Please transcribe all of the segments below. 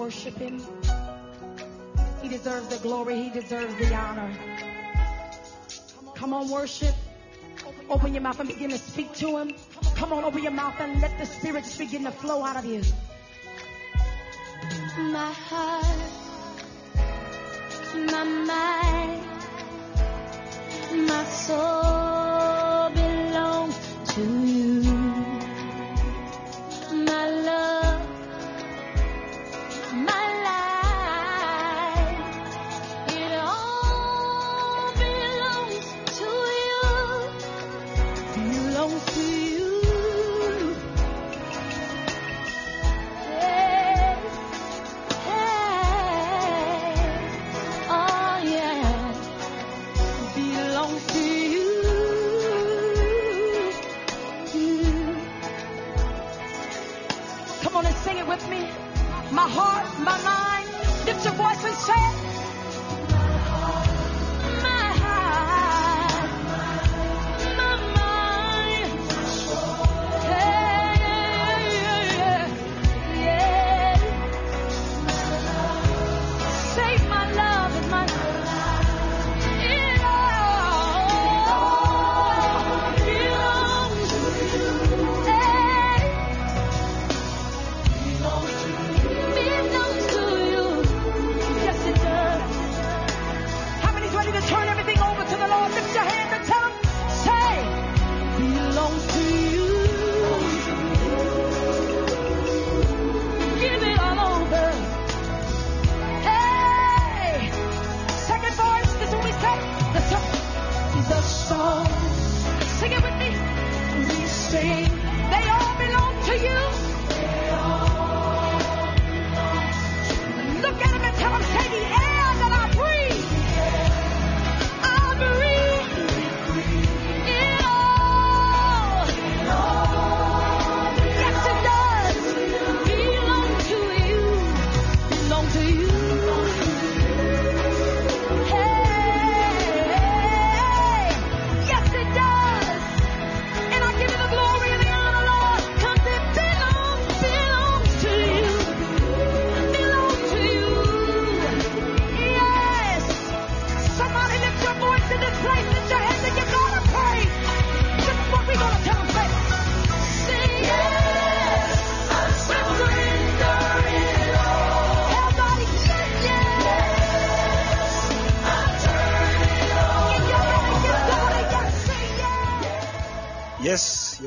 worship Him? He deserves the glory, He deserves the honor. Come on, worship. Open your mouth and begin to speak to Him. Come on, open your mouth and let the Spirit just begin to flow out of you. My heart, my mind, my soul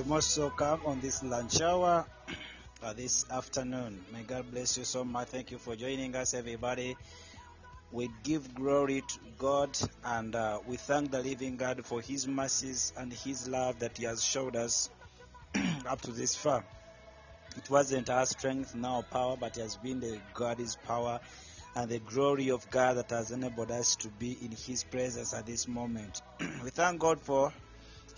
Yes, you're most welcome on this lunch hour uh, this afternoon. May God bless you so much. Thank you for joining us, everybody. We give glory to God and uh, we thank the living God for His mercies and His love that He has showed us up to this far. It wasn't our strength, nor power, but it has been the God's power and the glory of God that has enabled us to be in His presence at this moment. we thank God for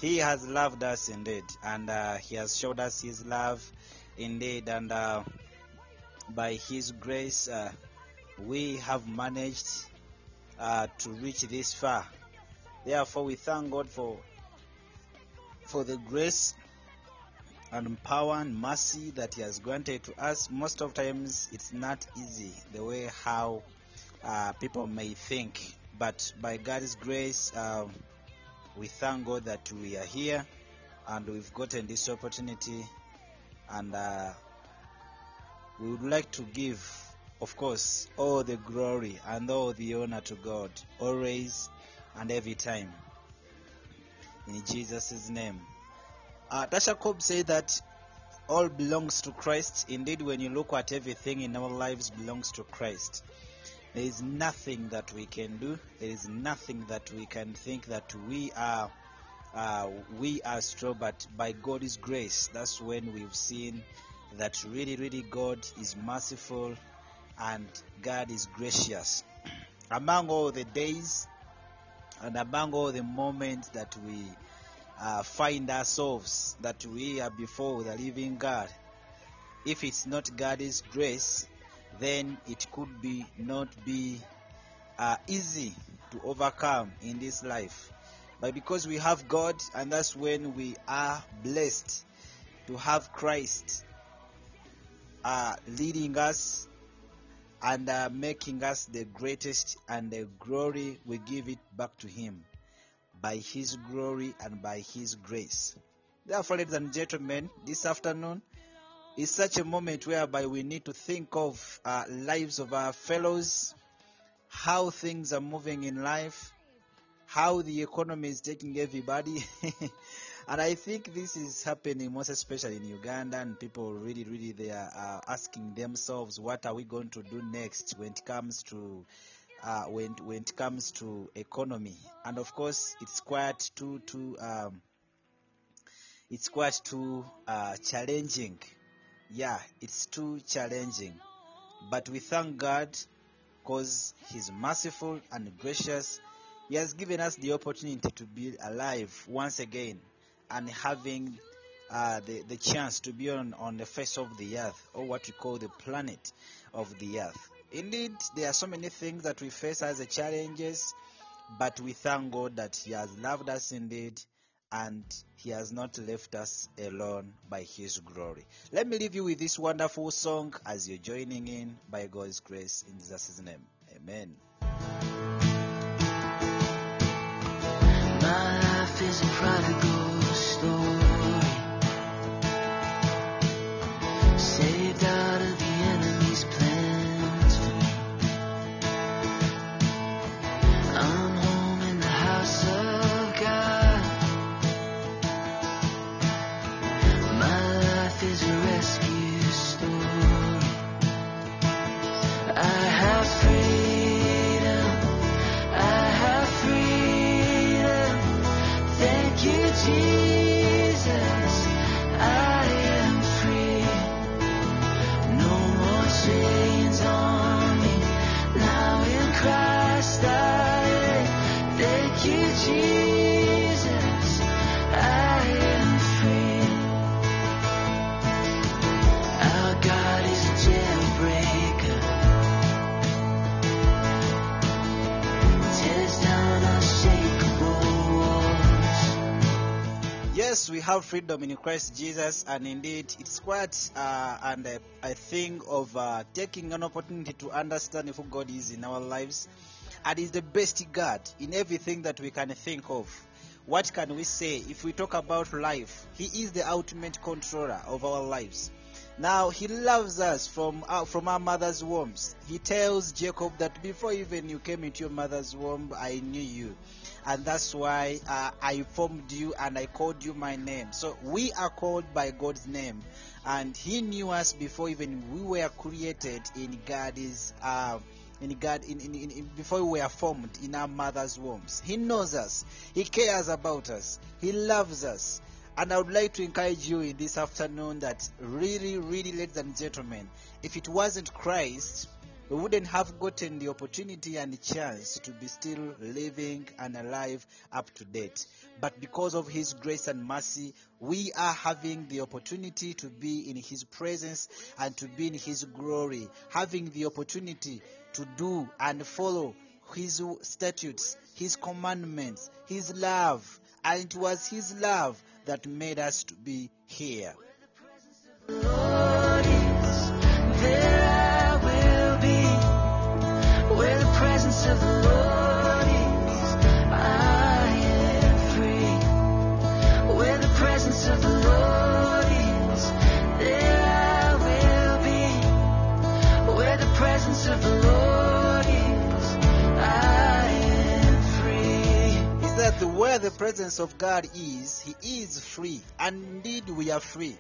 he has loved us indeed, and uh, He has showed us His love indeed, and uh, by His grace, uh, we have managed uh, to reach this far. Therefore, we thank God for for the grace and power and mercy that He has granted to us. Most of times, it's not easy the way how uh, people may think, but by God's grace. Uh, we thank God that we are here and we've gotten this opportunity and uh, we would like to give of course all the glory and all the honor to God always and every time. In Jesus' name. Uh, Tasha Cobb said that all belongs to Christ. Indeed when you look at everything in our lives belongs to Christ there is nothing that we can do. There is nothing that we can think that we are uh, we are strong, but by God's grace, that's when we've seen that really, really God is merciful and God is gracious. among all the days and among all the moments that we uh, find ourselves that we are before the living God, if it's not God's grace, then it could be not be uh, easy to overcome in this life. But because we have God, and that's when we are blessed to have Christ uh, leading us and uh, making us the greatest, and the glory we give it back to Him by His glory and by His grace. Therefore, ladies and gentlemen, this afternoon is such a moment whereby we need to think of lives of our fellows, how things are moving in life, how the economy is taking everybody. and I think this is happening most especially in Uganda, and people really, really they are uh, asking themselves, what are we going to do next when it comes to uh, when when it comes to economy? And of course, it's quite too too um, it's quite too uh, challenging. Yeah, it's too challenging. But we thank God because He's merciful and gracious. He has given us the opportunity to be alive once again and having uh, the, the chance to be on, on the face of the earth or what we call the planet of the earth. Indeed, there are so many things that we face as challenges, but we thank God that He has loved us indeed and He has not left us alone by His glory. Let me leave you with this wonderful song as you're joining in by God's grace in Jesus' name. Amen. My We have freedom in Christ Jesus, and indeed, it's quite uh, and a, a thing of uh, taking an opportunity to understand who God is in our lives, and is the best God in everything that we can think of. What can we say if we talk about life? He is the ultimate controller of our lives. Now he loves us from our, from our mother's wombs. He tells Jacob that before even you came into your mother's womb, I knew you, and that's why uh, I formed you and I called you my name. So we are called by God's name, and He knew us before even we were created in God's. Uh, in God, in, in, in, before we were formed in our mother's wombs, He knows us. He cares about us. He loves us. And I would like to encourage you in this afternoon that really, really, ladies and gentlemen, if it wasn't Christ, we wouldn't have gotten the opportunity and chance to be still living and alive up to date. But because of His grace and mercy, we are having the opportunity to be in His presence and to be in His glory, having the opportunity to do and follow His statutes, His commandments, His love. And it was His love that made us to be here. Where the presence of God is, He is free. And indeed, we are free.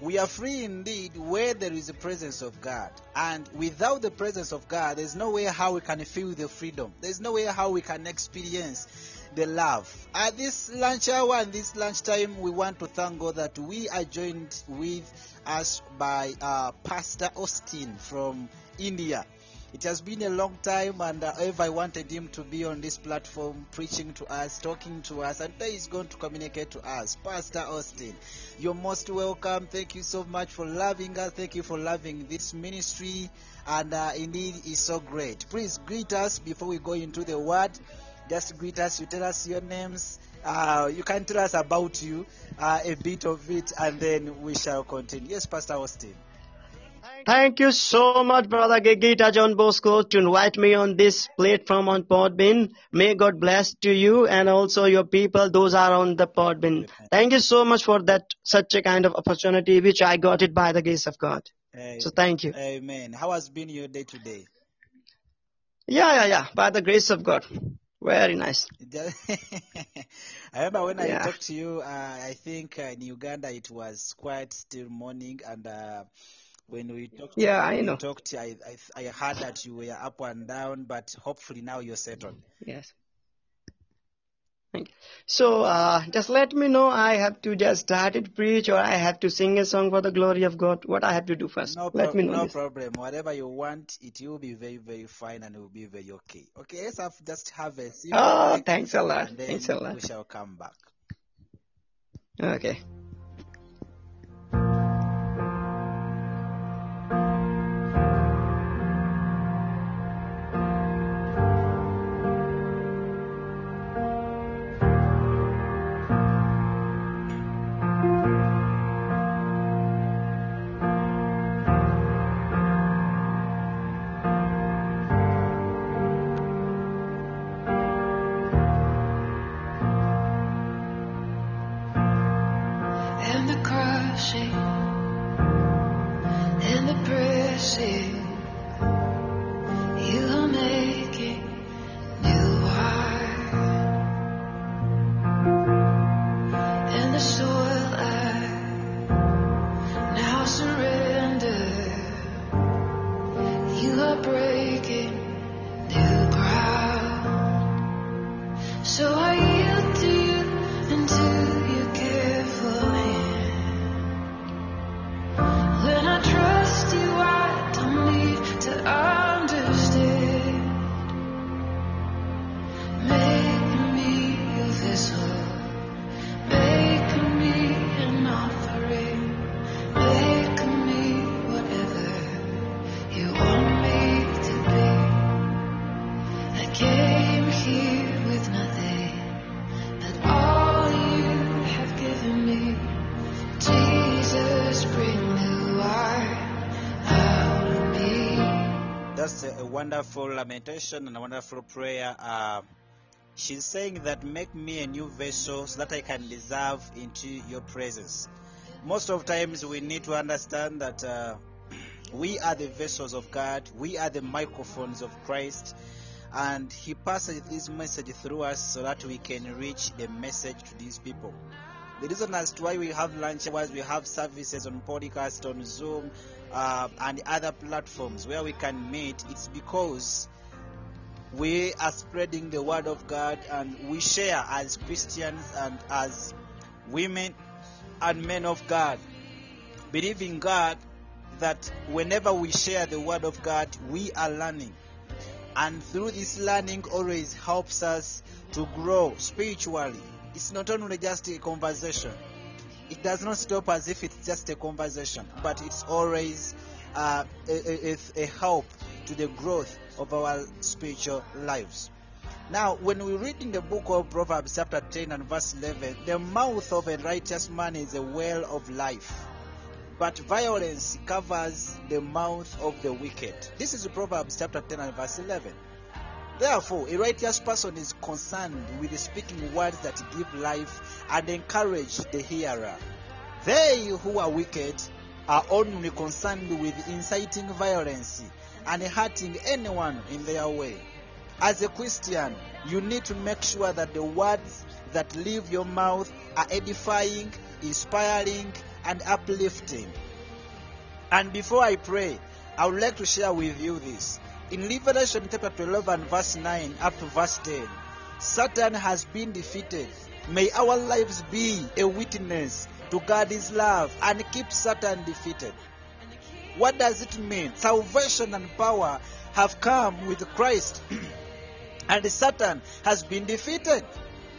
We are free indeed where there is the presence of God. And without the presence of God, there's no way how we can feel the freedom. There's no way how we can experience the love. At this lunch hour and this lunchtime, we want to thank God that we are joined with us by uh, Pastor Austin from India. It has been a long time, and uh, ever I wanted him to be on this platform, preaching to us, talking to us, and today he's going to communicate to us. Pastor Austin, you're most welcome. Thank you so much for loving us. Thank you for loving this ministry, and uh, indeed, it's so great. Please greet us before we go into the word. Just greet us. You tell us your names. Uh, you can tell us about you, uh, a bit of it, and then we shall continue. Yes, Pastor Austin. Thank you so much, Brother Gigita John Bosco, to invite me on this platform on Podbean. May God bless to you and also your people, those are on the Podbean. Thank you so much for that, such a kind of opportunity, which I got it by the grace of God. Hey, So thank you. Amen. How has been your day today? Yeah, yeah, yeah, by the grace of God. Very nice. I remember when I talked to you, uh, I think uh, in Uganda it was quite still morning, and uh, when we talked, Yeah, I know. talked, I, I I heard that you were up and down, but hopefully now you're settled. Yes. Thank you. So, uh, just let me know. I have to just start it preach, or I have to sing a song for the glory of God. What I have to do first? No, let pro- me know. no this. problem. Whatever you want, it will be very very fine and it will be very okay. Okay, let's have, just have a Oh, thanks a lot. Thanks a lot we shall come back. Okay. Wonderful lamentation and a wonderful prayer. Uh, she's saying that make me a new vessel so that I can deserve into your presence. Most of times we need to understand that uh, we are the vessels of God, we are the microphones of Christ, and He passes this message through us so that we can reach the message to these people. The reason as to why we have lunch hours, we have services on podcast, on Zoom, uh, and other platforms where we can meet, it's because we are spreading the word of God and we share as Christians and as women and men of God, believing God that whenever we share the word of God, we are learning. And through this learning always helps us to grow spiritually. It's not only just a conversation. It does not stop as if it's just a conversation, but it's always uh, a, a, a help to the growth of our spiritual lives. Now, when we read in the book of Proverbs, chapter 10 and verse 11, the mouth of a righteous man is a well of life, but violence covers the mouth of the wicked. This is Proverbs chapter 10 and verse 11. Therefore, a righteous person is concerned with speaking words that give life and encourage the hearer. They who are wicked are only concerned with inciting violence and hurting anyone in their way. As a Christian, you need to make sure that the words that leave your mouth are edifying, inspiring, and uplifting. And before I pray, I would like to share with you this. In Revelation chapter 12 and verse 9 up to verse 10, Satan has been defeated. May our lives be a witness to God's love and keep Satan defeated. What does it mean? Salvation and power have come with Christ, and Satan has been defeated.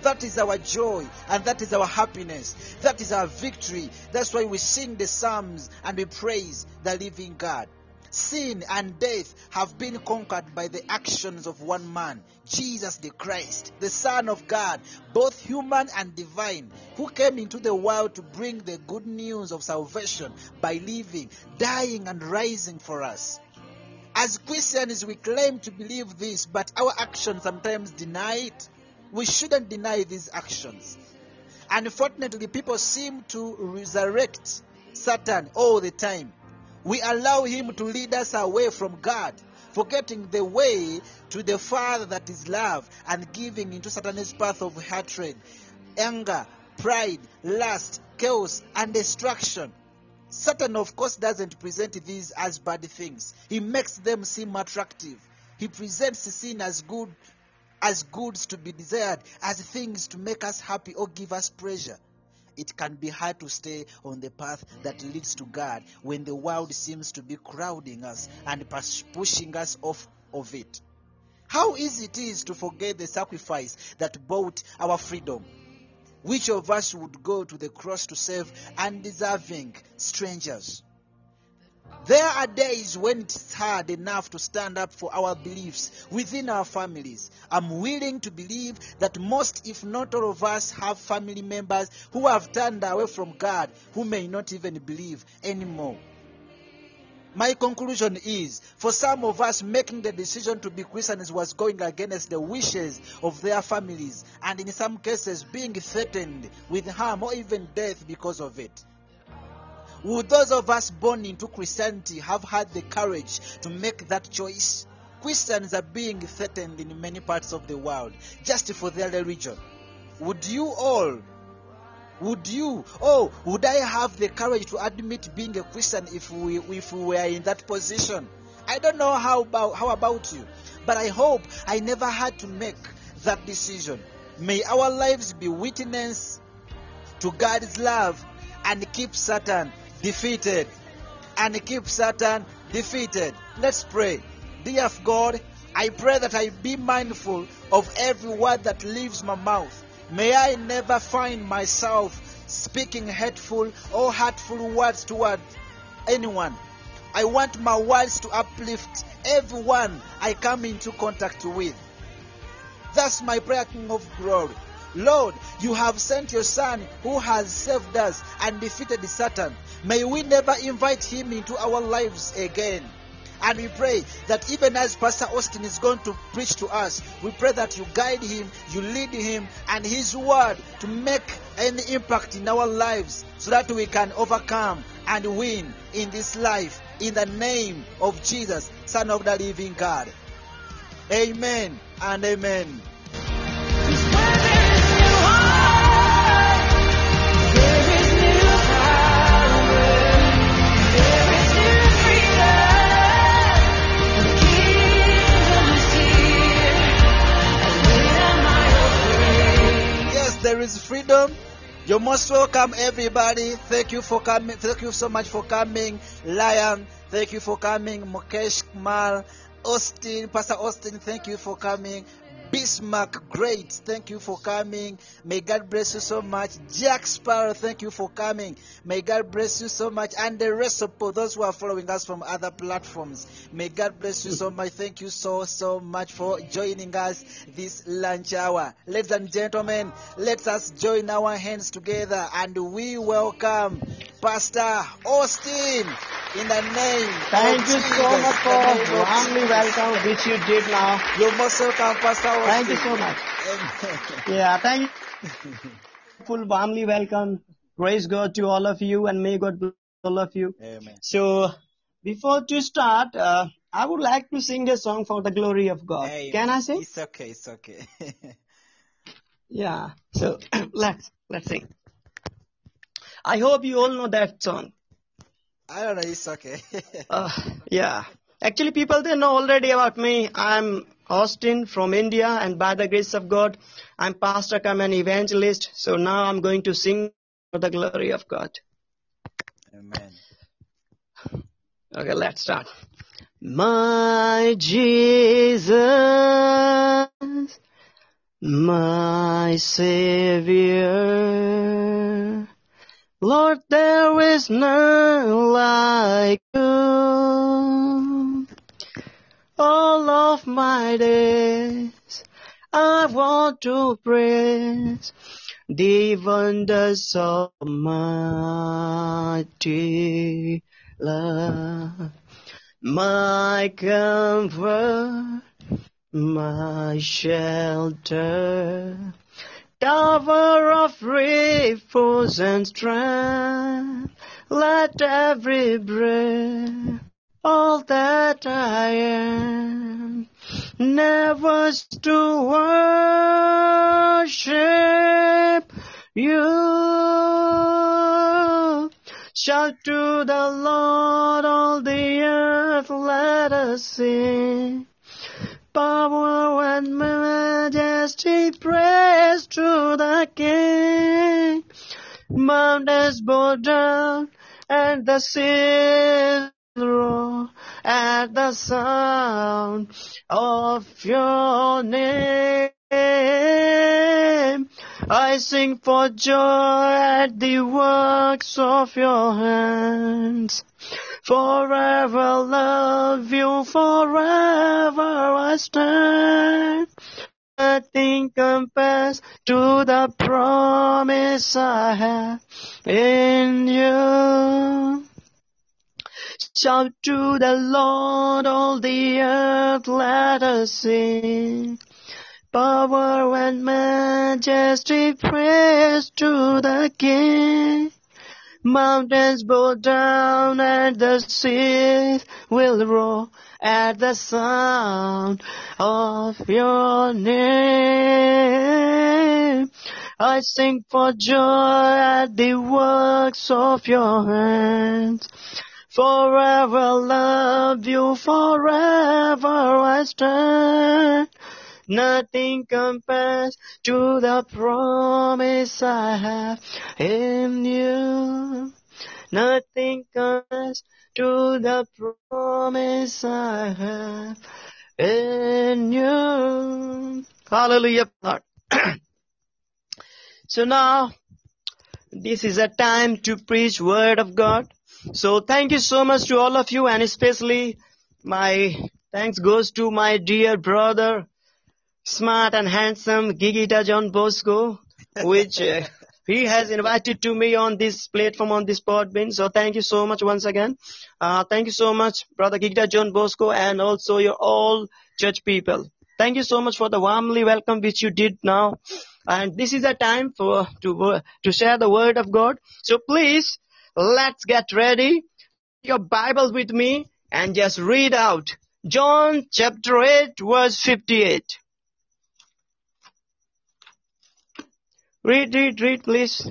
That is our joy and that is our happiness. That is our victory. That's why we sing the Psalms and we praise the living God. Sin and death have been conquered by the actions of one man, Jesus the Christ, the Son of God, both human and divine, who came into the world to bring the good news of salvation by living, dying, and rising for us. As Christians, we claim to believe this, but our actions sometimes deny it. We shouldn't deny these actions. Unfortunately, people seem to resurrect Satan all the time. We allow him to lead us away from God, forgetting the way to the Father that is love and giving into Satan's path of hatred, anger, pride, lust, chaos, and destruction. Satan, of course, doesn't present these as bad things. He makes them seem attractive. He presents sin as good, as goods to be desired, as things to make us happy or give us pleasure. It can be hard to stay on the path that leads to God when the world seems to be crowding us and pushing us off of it. How easy it is to forget the sacrifice that bought our freedom. Which of us would go to the cross to save undeserving strangers? There are days when it's hard enough to stand up for our beliefs within our families. I'm willing to believe that most, if not all of us, have family members who have turned away from God, who may not even believe anymore. My conclusion is for some of us, making the decision to be Christians was going against the wishes of their families, and in some cases, being threatened with harm or even death because of it. Would those of us born into Christianity have had the courage to make that choice? Christians are being threatened in many parts of the world just for their religion. Would you all, would you, oh, would I have the courage to admit being a Christian if we, if we were in that position? I don't know how about, how about you, but I hope I never had to make that decision. May our lives be witness to God's love and keep Satan defeated. And keep Satan defeated. Let's pray. Dear God, I pray that I be mindful of every word that leaves my mouth. May I never find myself speaking hateful or hurtful words toward anyone. I want my words to uplift everyone I come into contact with. That's my prayer, King of Glory. Lord, you have sent your Son who has saved us and defeated Satan. May we never invite him into our lives again. And we pray that even as Pastor Austin is going to preach to us, we pray that you guide him, you lead him, and his word to make an impact in our lives so that we can overcome and win in this life in the name of Jesus, Son of the living God. Amen and amen. Is freedom. You're most welcome, everybody. Thank you for coming. Thank you so much for coming, Lion. Thank you for coming, Mukesh Kumar, Austin, Pastor Austin. Thank you for coming. Bismarck, great. Thank you for coming. May God bless you so much. Jack Sparrow, thank you for coming. May God bless you so much. And the rest of those who are following us from other platforms, may God bless you so much. Thank you so, so much for joining us this lunch hour. Ladies and gentlemen, let us join our hands together and we welcome Pastor Austin in the name Thank you Jesus. so much for The warmly welcome, which you did now. You're most welcome, Pastor. Thank you so much. Yeah, thank you. Full warmly welcome. Praise God to all of you and may God bless all of you. Amen. So, before to start, uh, I would like to sing a song for the glory of God. Amen. Can I sing? It's okay. It's okay. Yeah. So let's let's sing. I hope you all know that song. I don't know. It's okay. Uh, yeah. Actually, people they know already about me. I'm Austin from India, and by the grace of God, I'm pastor come an evangelist. So now I'm going to sing for the glory of God. Amen. Okay, let's start. My Jesus, my Savior, Lord, there is none like you. All of my days. I want to praise the wonders of mighty love. My comfort, my shelter, tower of refuge and strength. Let every breath, all that I am, never to worship you. Shout to the Lord, all the earth, let us sing. Power and majesty, praise to the King. Mountains bow down, and the roar at the sound of your name. I sing for joy at the works of your hands. Forever love you, forever I stand. Nothing compares to the promise I have in you. Shout to the Lord, all the earth, let us sing. Power and majesty, praise to the King. Mountains bow down and the seas will roar at the sound of your name. I sing for joy at the works of your hands. Forever love you, forever I stand. Nothing compares to the promise I have in you. Nothing compares to the promise I have in you. Hallelujah. Lord. so now, this is a time to preach word of God. So thank you so much to all of you and especially my thanks goes to my dear brother, smart and handsome Gigita John Bosco, which uh, he has invited to me on this platform on this podbean. So thank you so much once again. Uh, thank you so much, brother Gigita John Bosco, and also your all church people. Thank you so much for the warmly welcome which you did now. And this is a time for to to share the word of God. So please let's get ready. Your Bible with me and just read out John chapter 8 verse 58. Read, read, read, please.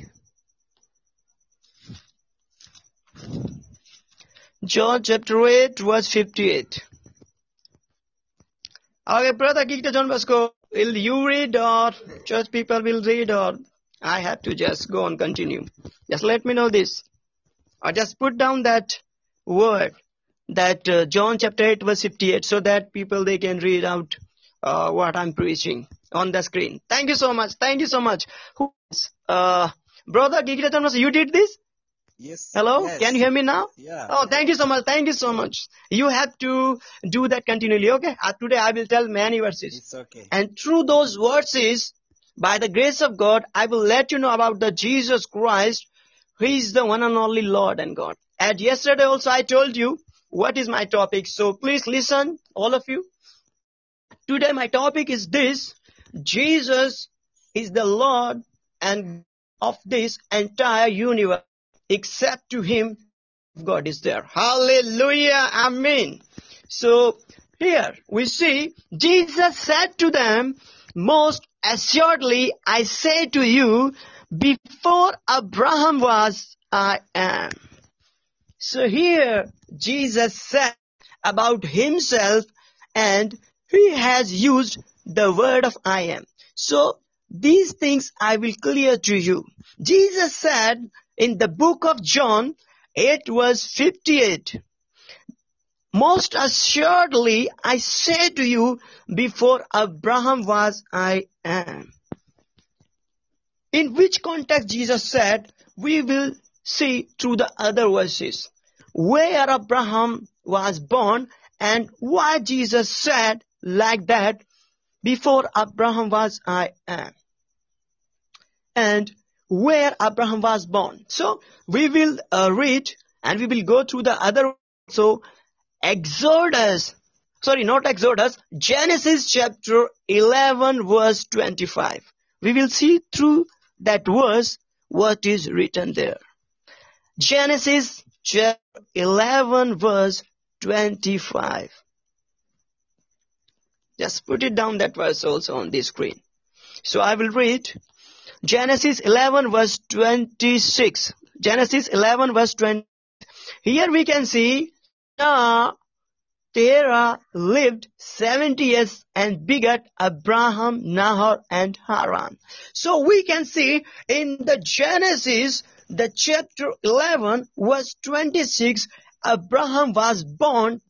John chapter 8 verse 58. Okay, brother Gita John Bosco, will you read or church people will read or I have to just go and continue? Just let me know this. Or just put down that word, that uh, John chapter 8 verse 58 so that people they can read out uh, what I'm preaching on the screen. Thank you so much. Thank you so much. Who is, uh, brother Gita you did this? Yes. Hello? Yes. Can you hear me now? Yeah. Oh, thank you so much. Thank you so much. You have to do that continually, okay? Uh, today I will tell many verses. It's okay. And through those verses, by the grace of God, I will let you know about the Jesus Christ. He is the one and only Lord and God. And yesterday also I told you what is my topic. So please listen, all of you. Today my topic is this. Jesus is the Lord and of this entire universe. Except to him, God is there. Hallelujah. Amen. So here we see Jesus said to them, most assuredly I say to you, before Abraham was, I am. So here Jesus said about himself and he has used the word of I am. So these things I will clear to you. Jesus said in the book of John 8 verse 58, most assuredly I say to you, before Abraham was, I am. In which context Jesus said, we will see through the other verses. Where Abraham was born and why Jesus said like that before Abraham was I am and where Abraham was born. So we will uh, read and we will go through the other. So Exodus, sorry, not Exodus, Genesis chapter 11 verse 25. We will see through that verse what is written there. Genesis chapter 11 verse 25. Just put it down that verse also on the screen. So I will read Genesis 11 verse 26. Genesis 11 verse 20. Here we can see Noah, Terah lived 70 years and begat Abraham, Nahor and Haran. So we can see in the Genesis, the chapter 11 verse 26, Abraham was born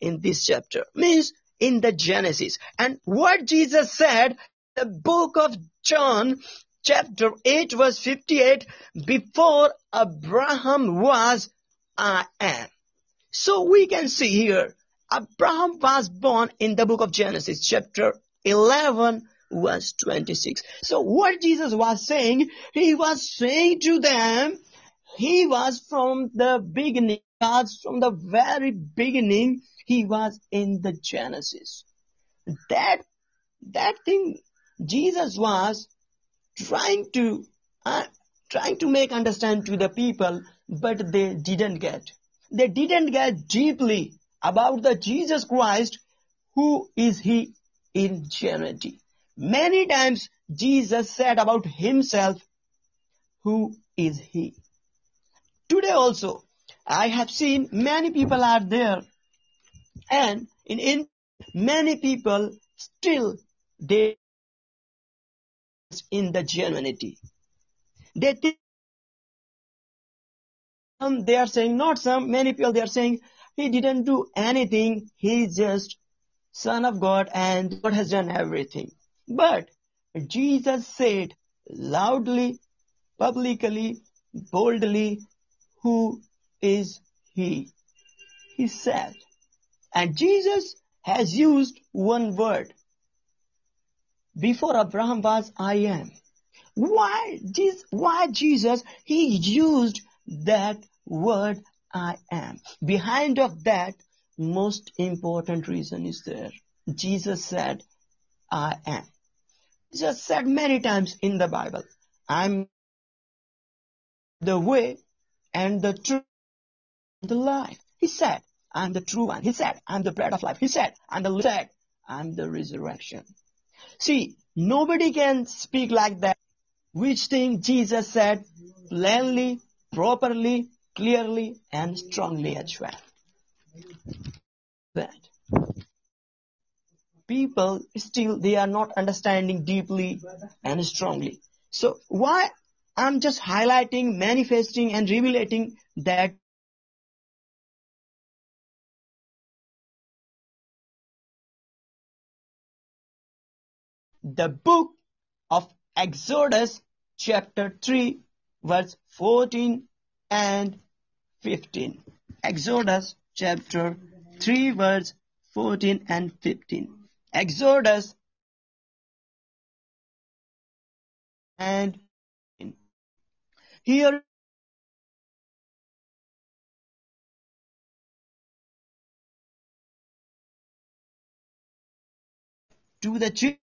in this chapter. Means in the Genesis. And what Jesus said, the book of John chapter 8 verse 58, before Abraham was, I am. So we can see here, Abraham was born in the book of Genesis chapter 11 verse 26. So what Jesus was saying, he was saying to them, he was from the beginning, was from the very beginning, he was in the Genesis. That, that thing, Jesus was trying to, uh, trying to make understand to the people, but they didn't get. They didn't get deeply about the Jesus Christ, who is he in genuinity. Many times Jesus said about himself, who is he? Today also, I have seen many people are there and in, in many people still they in the genuinity. They think some they are saying not some many people they are saying he didn't do anything he's just son of God and God has done everything. But Jesus said loudly, publicly, boldly, who is he? He said. And Jesus has used one word. Before Abraham was I am. Why, Jesus, why Jesus, he used that word I am. Behind of that, most important reason is there. Jesus said, I am. Just said many times in the Bible, I'm the way and the truth, and the life. He said, I'm the true one. He said, I'm the bread of life. He said, I'm the said, I'm the resurrection. See, nobody can speak like that. Which thing Jesus said plainly, properly, clearly, and strongly as well. That people still they are not understanding deeply and strongly. So why I'm just highlighting, manifesting, and revealing that the book of Exodus chapter 3 verse 14 and 15. Exodus chapter 3 verse 14 and 15. Exodus and here to the children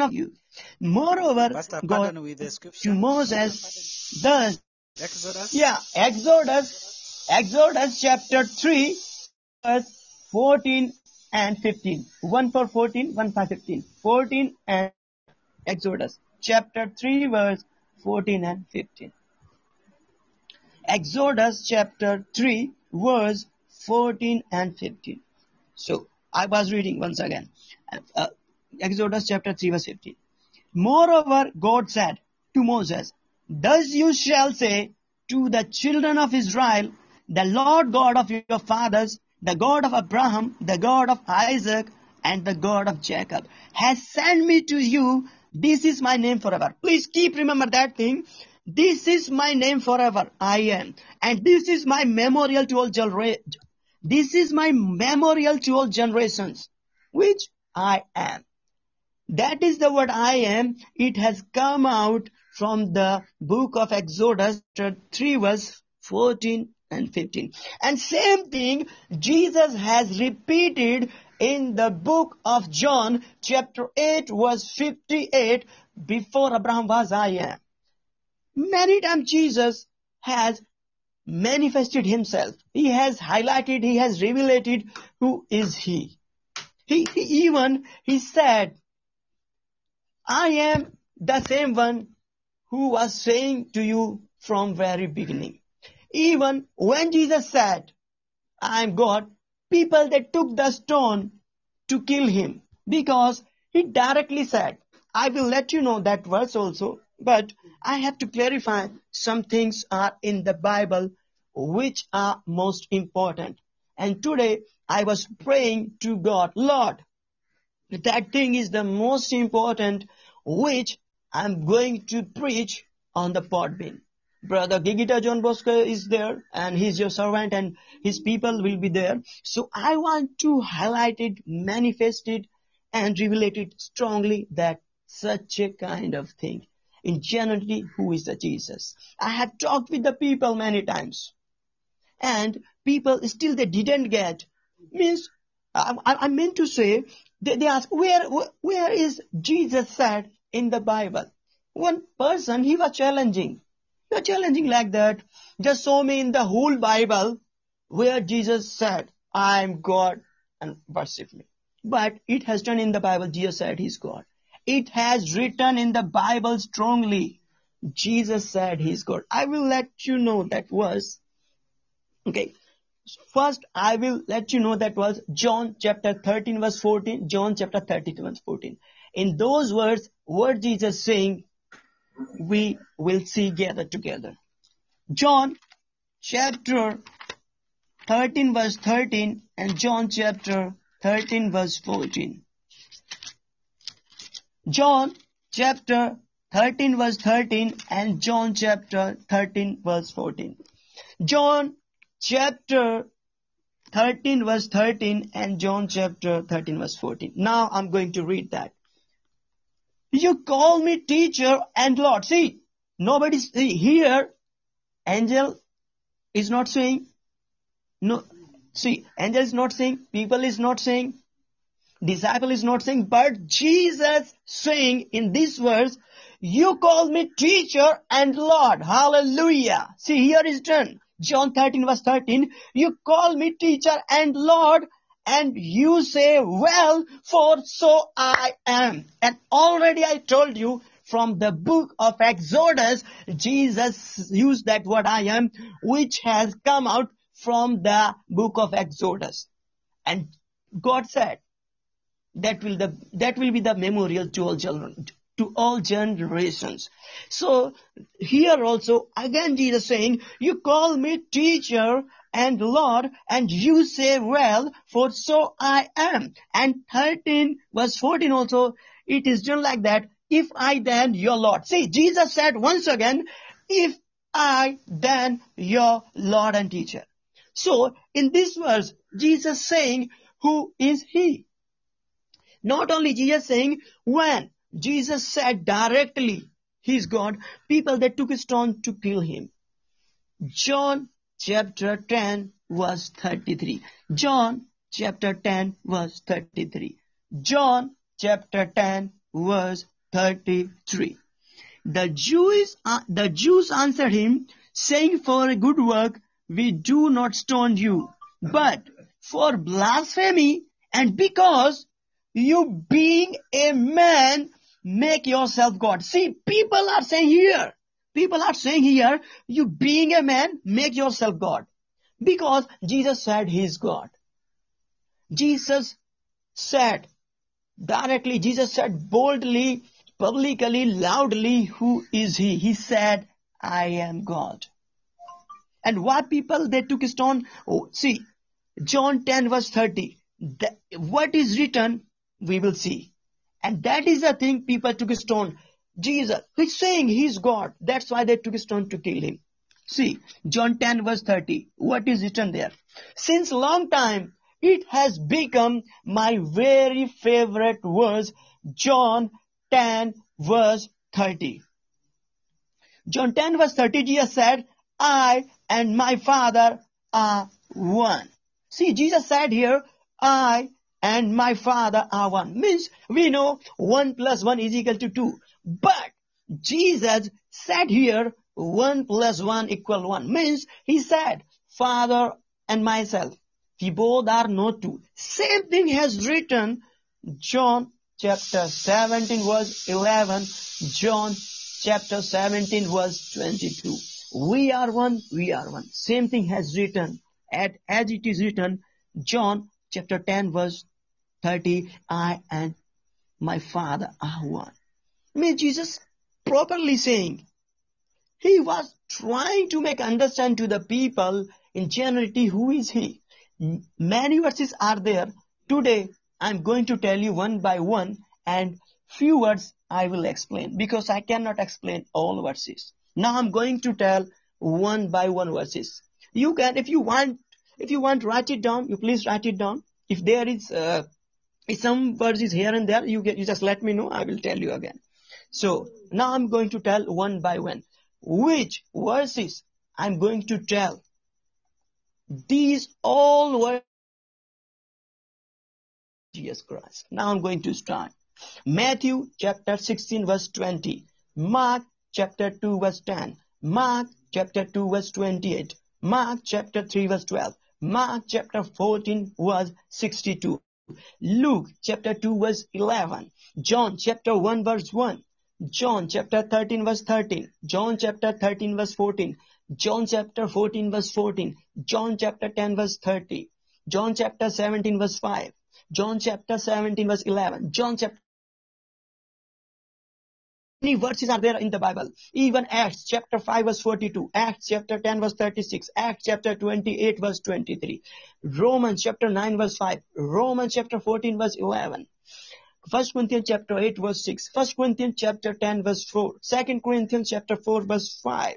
of you. Moreover, God pardon with the scripture. to Moses thus Exodus. yeah, Exodus, Exodus chapter 3, verse 14 and 15. 1 for 14, 1 for 15. 14 and Exodus chapter 3, verse 14 and 15. Exodus chapter 3, verse 14 and 15. So, I was reading once again. Uh, Exodus chapter 3, verse 15. Moreover, God said to Moses, Thus you shall say to the children of Israel, The Lord God of your fathers, the God of Abraham, the God of Isaac, and the God of Jacob, has sent me to you. This is my name forever. Please keep remember that thing. this is my name forever. I am. And this is my memorial to all genera- This is my memorial to all generations, which I am. That is the word I am. It has come out from the book of Exodus, chapter 3 verse 14 and 15. And same thing Jesus has repeated in the book of John, chapter 8 verse 58, before Abraham was I am. Many times Jesus has manifested himself. He has highlighted, he has revealed who is he. He, he even, he said, I am the same one who was saying to you from very beginning. Even when Jesus said, I am God, people that took the stone to kill him because he directly said, I will let you know that verse also, but I have to clarify some things are in the Bible which are most important. And today I was praying to God, Lord, that thing is the most important which I'm going to preach on the Podbean. Brother Gigita John Bosco is there and he's your servant and his people will be there. So I want to highlight it, manifest it and reveal it strongly that such a kind of thing. In generally, who is the Jesus? I have talked with the people many times and people still they didn't get means I, I, I meant to say they, they ask where where is Jesus said in the Bible? One person he was challenging. He was challenging like that. Just show me in the whole Bible where Jesus said, I am God and worship me. But it has done in the Bible, Jesus said he's God. It has written in the Bible strongly. Jesus said he's God. I will let you know that verse. Okay. First, I will let you know that was John chapter 13 verse 14, John chapter 32 verse 14. In those words, what Jesus saying, we will see gather together. John chapter 13 verse 13 and John chapter 13 verse 14. John chapter 13 verse 13 and John chapter 13 verse 14. John chapter 13 verse 13 and John chapter 13 verse 14. Now I'm going to read that. You call me teacher and Lord. See, nobody see, here, angel is not saying, no, see, angel is not saying, people is not saying, disciple is not saying, but Jesus saying in this verse, you call me teacher and Lord. Hallelujah. See, here is done. John 13 verse 13, you call me teacher and Lord and you say, well, for so I am. And already I told you from the book of Exodus, Jesus used that word I am, which has come out from the book of Exodus. And God said, that will the, that will be the memorial to all children, to all generations. So here also, again Jesus saying, you call me teacher and Lord, and you say, well, for so I am. And 13 verse 14 also, it is done like that. If I then your Lord. See, Jesus said once again, if I then your Lord and teacher. So in this verse, Jesus saying, who is he? Not only Jesus saying, when Jesus said directly, He's God, people that took a stone to kill him. John chapter 10 verse 33. John chapter 10 verse 33. John chapter 10 verse 33. The Jews, uh, the Jews answered him, saying, For a good work we do not stone you, but for blasphemy and because you being a man make yourself God. See, people are saying here, people are saying here, you being a man, make yourself God. Because Jesus said he is God. Jesus said directly, Jesus said boldly, publicly, loudly, who is he? He said, I am God. And why people they took stone? Oh, see, John 10 verse 30. The, what is written, we will see. And that is the thing people took stone. Jesus, he's saying he's God. That's why they took a stone to kill him. See, John 10 verse 30. What is written there? Since long time, it has become my very favorite verse, John 10 verse 30. John 10 verse 30, Jesus said, I and my Father are one. See, Jesus said here, I and my Father are one. Means we know 1 plus 1 is equal to 2. But Jesus said here, 1 plus 1 equal 1. Means he said, Father and myself. We both are not two. Same thing has written John chapter 17 verse 11, John chapter 17 verse 22. We are one, we are one. Same thing has written at, as it is written John chapter 10 verse 30, I and my Father are one. May Jesus properly saying, he was trying to make understand to the people in generality who is he. Many verses are there. Today I'm going to tell you one by one and few words I will explain because I cannot explain all verses. Now I'm going to tell one by one verses. You can, if you want, if you want, write it down. You please write it down. If there is uh, some verses here and there, you get, you just let me know. I will tell you again. So now I'm going to tell one by one which verses I'm going to tell. These all were Jesus Christ. Now I'm going to start. Matthew chapter 16 verse 20. Mark chapter 2 verse 10. Mark chapter 2 verse 28. Mark chapter 3 verse 12. Mark chapter 14 verse 62. Luke chapter 2 verse 11. John chapter 1 verse 1. John chapter 13 verse 13. John chapter 13 verse 14. John chapter 14 verse 14. John chapter 10 verse 30. John chapter 17 verse 5. John chapter 17 verse 11. John chapter many verses are there in the Bible. Even Acts chapter 5 verse 42, Acts chapter 10 verse 36, Acts chapter 28 verse 23, Romans chapter 9 verse 5, Romans chapter 14 verse 11. 1 Corinthians chapter 8 verse 6, 1 Corinthians chapter 10 verse 4, 2 Corinthians chapter 4 verse 5,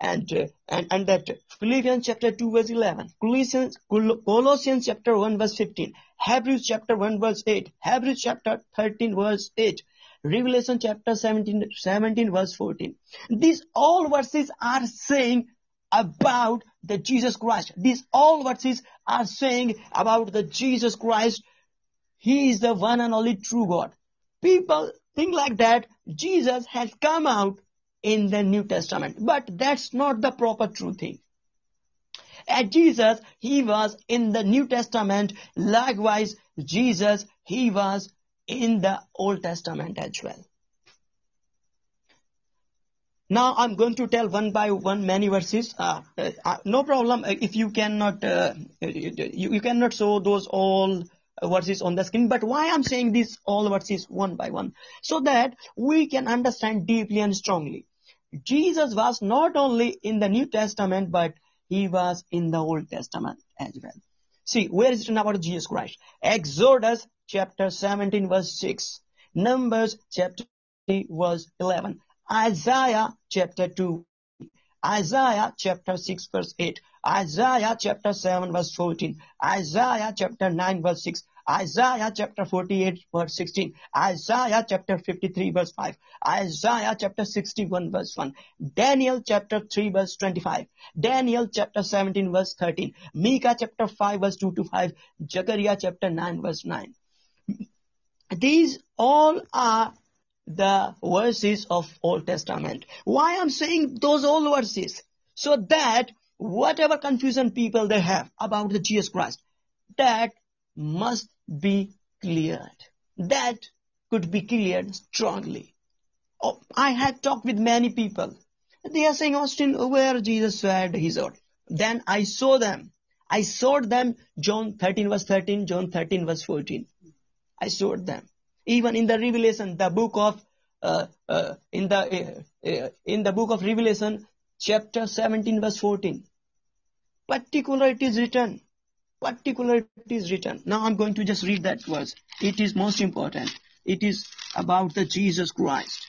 and, uh, and, and that Philippians chapter 2 verse 11, Colossians, Colossians chapter 1 verse 15, Hebrews chapter 1 verse 8, Hebrews chapter 13 verse 8, Revelation chapter 17, 17 verse 14. These all verses are saying about the Jesus Christ. These all verses are saying about the Jesus Christ. He is the one and only true God. People think like that Jesus has come out in the New Testament, but that's not the proper true thing. Jesus, he was in the New Testament. Likewise, Jesus, he was in the Old Testament as well. Now I'm going to tell one by one many verses. Uh, uh, uh, no problem if you cannot uh, you, you cannot show those all verses on the screen. But why I'm saying these all verses one by one, so that we can understand deeply and strongly. Jesus was not only in the New Testament, but he was in the Old Testament as well. See, where is written about Jesus Christ? Exodus chapter 17 verse 6. Numbers chapter 3 verse 11. Isaiah chapter 2. Isaiah chapter 6 verse 8. Isaiah chapter 7 verse 14. Isaiah chapter 9 verse 6. Isaiah chapter 48 verse 16. Isaiah chapter 53 verse 5. Isaiah chapter 61 verse 1. Daniel chapter 3 verse 25. Daniel chapter 17 verse 13. Micah chapter 5 verse 2 to 5. Zechariah chapter 9 verse 9. These all are the verses of Old Testament. Why I'm saying those old verses? So that whatever confusion people they have about the Jesus Christ, that must be cleared. That could be cleared strongly. Oh, I had talked with many people. They are saying, Austin, where Jesus said his word. Then I saw them. I showed them John 13 verse 13, John 13 verse 14. I showed them. Even in the Revelation, the book of uh, uh, in the uh, uh, in the book of Revelation, chapter 17, verse 14. Particular it is written. Particular it is written. Now I'm going to just read that verse. It is most important. It is about the Jesus Christ.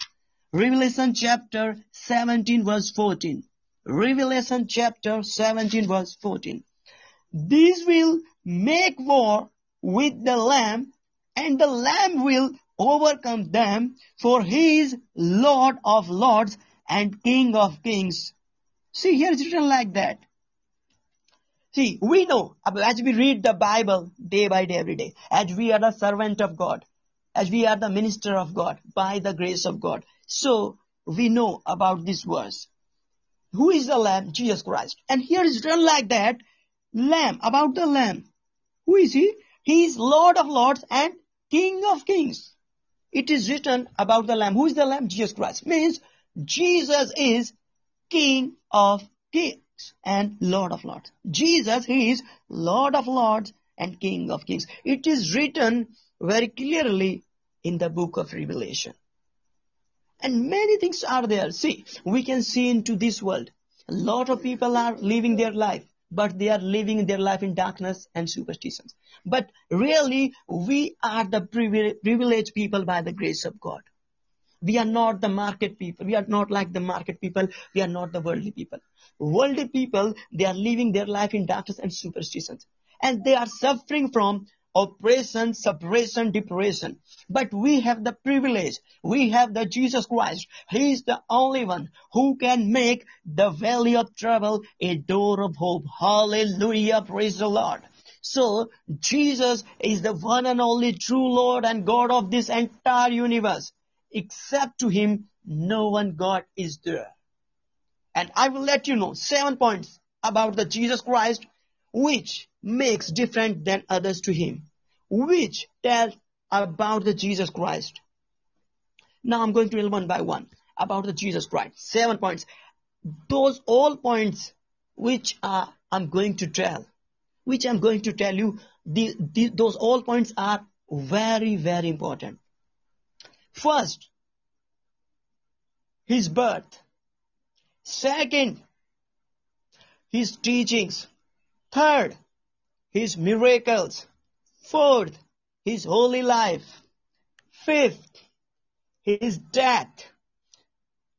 Revelation chapter 17 verse 14. Revelation chapter 17 verse 14. These will make war with the Lamb and the Lamb will overcome them for he is Lord of lords and King of kings. See, here it's written like that. See, we know as we read the Bible day by day, every day, as we are the servant of God, as we are the minister of God by the grace of God. So we know about this verse. Who is the Lamb? Jesus Christ. And here is written like that, Lamb, about the Lamb. Who is he? He is Lord of Lords and King of Kings. It is written about the Lamb. Who is the Lamb? Jesus Christ. Means Jesus is King of Kings and Lord of Lords. Jesus, He is Lord of Lords and King of Kings. It is written very clearly in the book of Revelation. And many things are there. See, we can see into this world. A lot of people are living their life, but they are living their life in darkness and superstitions. But really, we are the privileged people by the grace of God. We are not the market people. We are not like the market people. We are not the worldly people. Worldly people, they are living their life in darkness and superstitions. And they are suffering from oppression, suppression, depression. But we have the privilege. We have the Jesus Christ. He is the only one who can make the valley of trouble a door of hope. Hallelujah. Praise the Lord. So, Jesus is the one and only true Lord and God of this entire universe. Except to Him, no one God is there. And I will let you know seven points about the Jesus Christ which makes different than others to him, which tell about the Jesus Christ. Now I'm going to tell one by one about the Jesus Christ. Seven points. Those all points which are I'm going to tell, which I'm going to tell you, the, the, those all points are very, very important. First, his birth. Second, his teachings. Third, his miracles. Fourth, his holy life. Fifth, his death.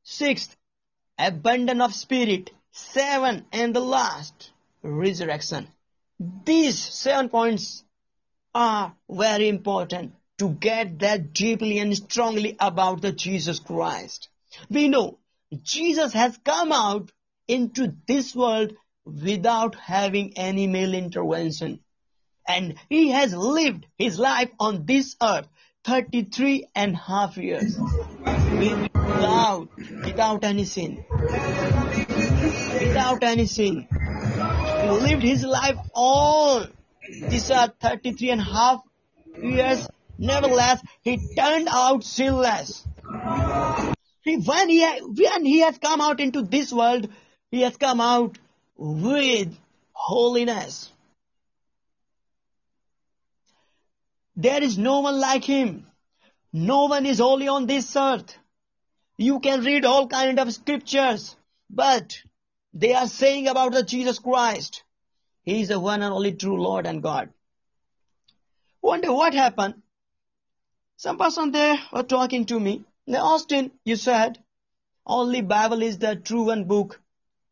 Sixth, abundance of spirit. Seven, and the last, resurrection. These seven points are very important to get that deeply and strongly about the Jesus Christ. We know Jesus has come out into this world without having any male intervention. And he has lived his life on this earth 33 and a half years without, without any sin. Without any sin. He lived his life all these are 33 and a half years. Nevertheless, he turned out sinless. He, when, he, when he has come out into this world, he has come out with holiness. There is no one like him. No one is holy on this earth. You can read all kind of scriptures, but they are saying about the Jesus Christ. He is the one and only true Lord and God. Wonder what happened. Some person there were talking to me. Now, Austin, you said only Bible is the true one book.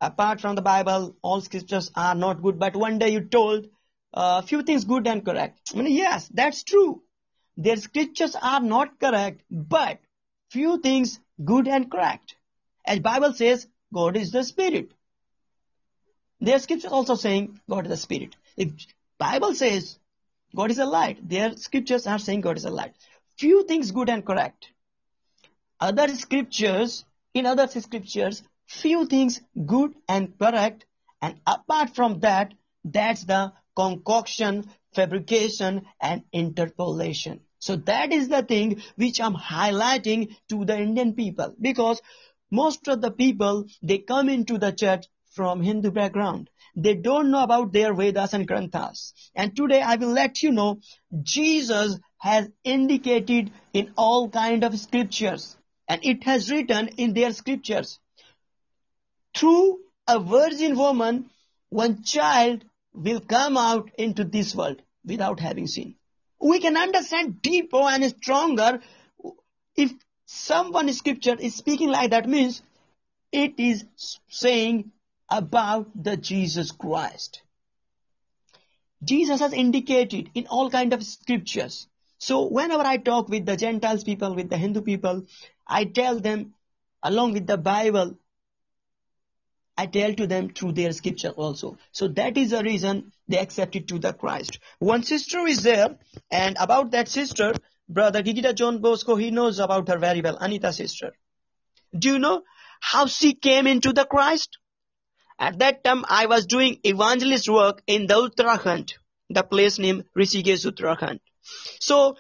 Apart from the Bible, all scriptures are not good. But one day you told uh, few things good and correct. I mean, yes, that's true. Their scriptures are not correct, but few things good and correct. As Bible says, God is the Spirit. Their scriptures also saying God is the Spirit. If Bible says God is a light, their scriptures are saying God is a light. Few things good and correct other scriptures, in other scriptures, few things good and correct, and apart from that, that's the concoction, fabrication, and interpolation. So that is the thing which I'm highlighting to the Indian people because most of the people they come into the church from Hindu background. They don't know about their Vedas and Granthas. And today I will let you know Jesus has indicated in all kind of scriptures and it has written in their scriptures. Through a virgin woman, one child will come out into this world without having sin. We can understand deeper and stronger if someone scripture is speaking like that means it is saying about the Jesus Christ. Jesus has indicated in all kind of scriptures. So whenever I talk with the Gentiles people, with the Hindu people, I tell them along with the Bible, I tell to them through their scripture also. So that is the reason they accepted to the Christ. One sister is there, and about that sister, brother Gigita John Bosco, he knows about her very well, Anita sister. Do you know how she came into the Christ? At that time, I was doing evangelist work in the Uttarakhand, the place named Rishikesh, Uttarakhand. So,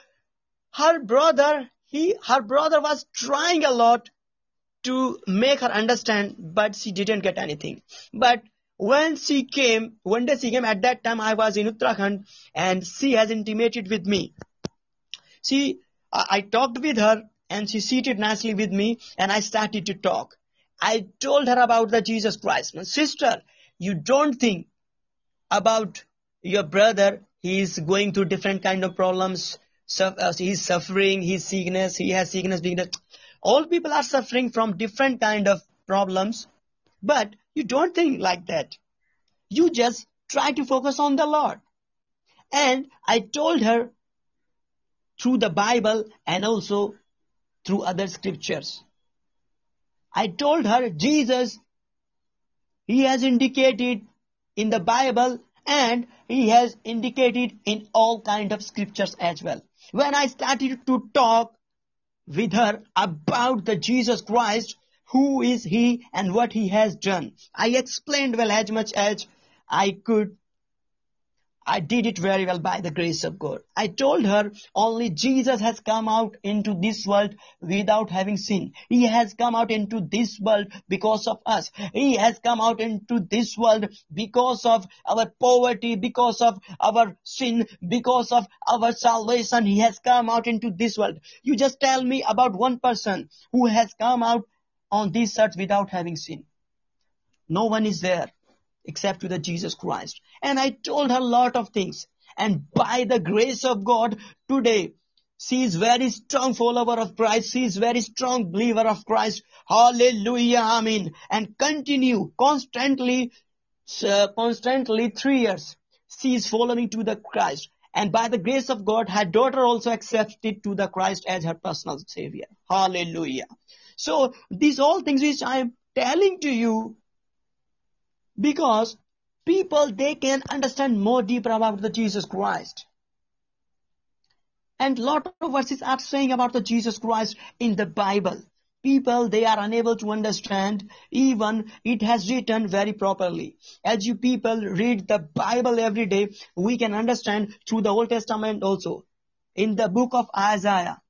her brother, he, her brother was trying a lot to make her understand, but she didn't get anything. But when she came, one day she came, at that time I was in Uttarakhand and she has intimated with me. She, I talked with her and she seated nicely with me and I started to talk. I told her about the Jesus Christ. Sister, you don't think about your brother. He is going through different kind of problems. Suff- uh, he's suffering. He's sickness. He has sickness. Weakness. All people are suffering from different kind of problems. But you don't think like that. You just try to focus on the Lord. And I told her through the Bible and also through other scriptures. I told her Jesus, he has indicated in the Bible and he has indicated in all kind of scriptures as well. When I started to talk with her about the Jesus Christ, who is he and what he has done, I explained well as much as I could I did it very well by the grace of God. I told her only Jesus has come out into this world without having sin. He has come out into this world because of us. He has come out into this world because of our poverty, because of our sin, because of our salvation. He has come out into this world. You just tell me about one person who has come out on this earth without having sin. No one is there except to the Jesus Christ. And I told her a lot of things. And by the grace of God, today, she is very strong follower of Christ. She is very strong believer of Christ. Hallelujah. Amen. And continue constantly, uh, constantly three years. She is following to the Christ. And by the grace of God, her daughter also accepted to the Christ as her personal savior. Hallelujah. So these all things which I am telling to you because people they can understand more deeper about the Jesus Christ. And lot of verses are saying about the Jesus Christ in the Bible. People they are unable to understand even it has written very properly. As you people read the Bible every day, we can understand through the Old Testament also. In the book of Isaiah,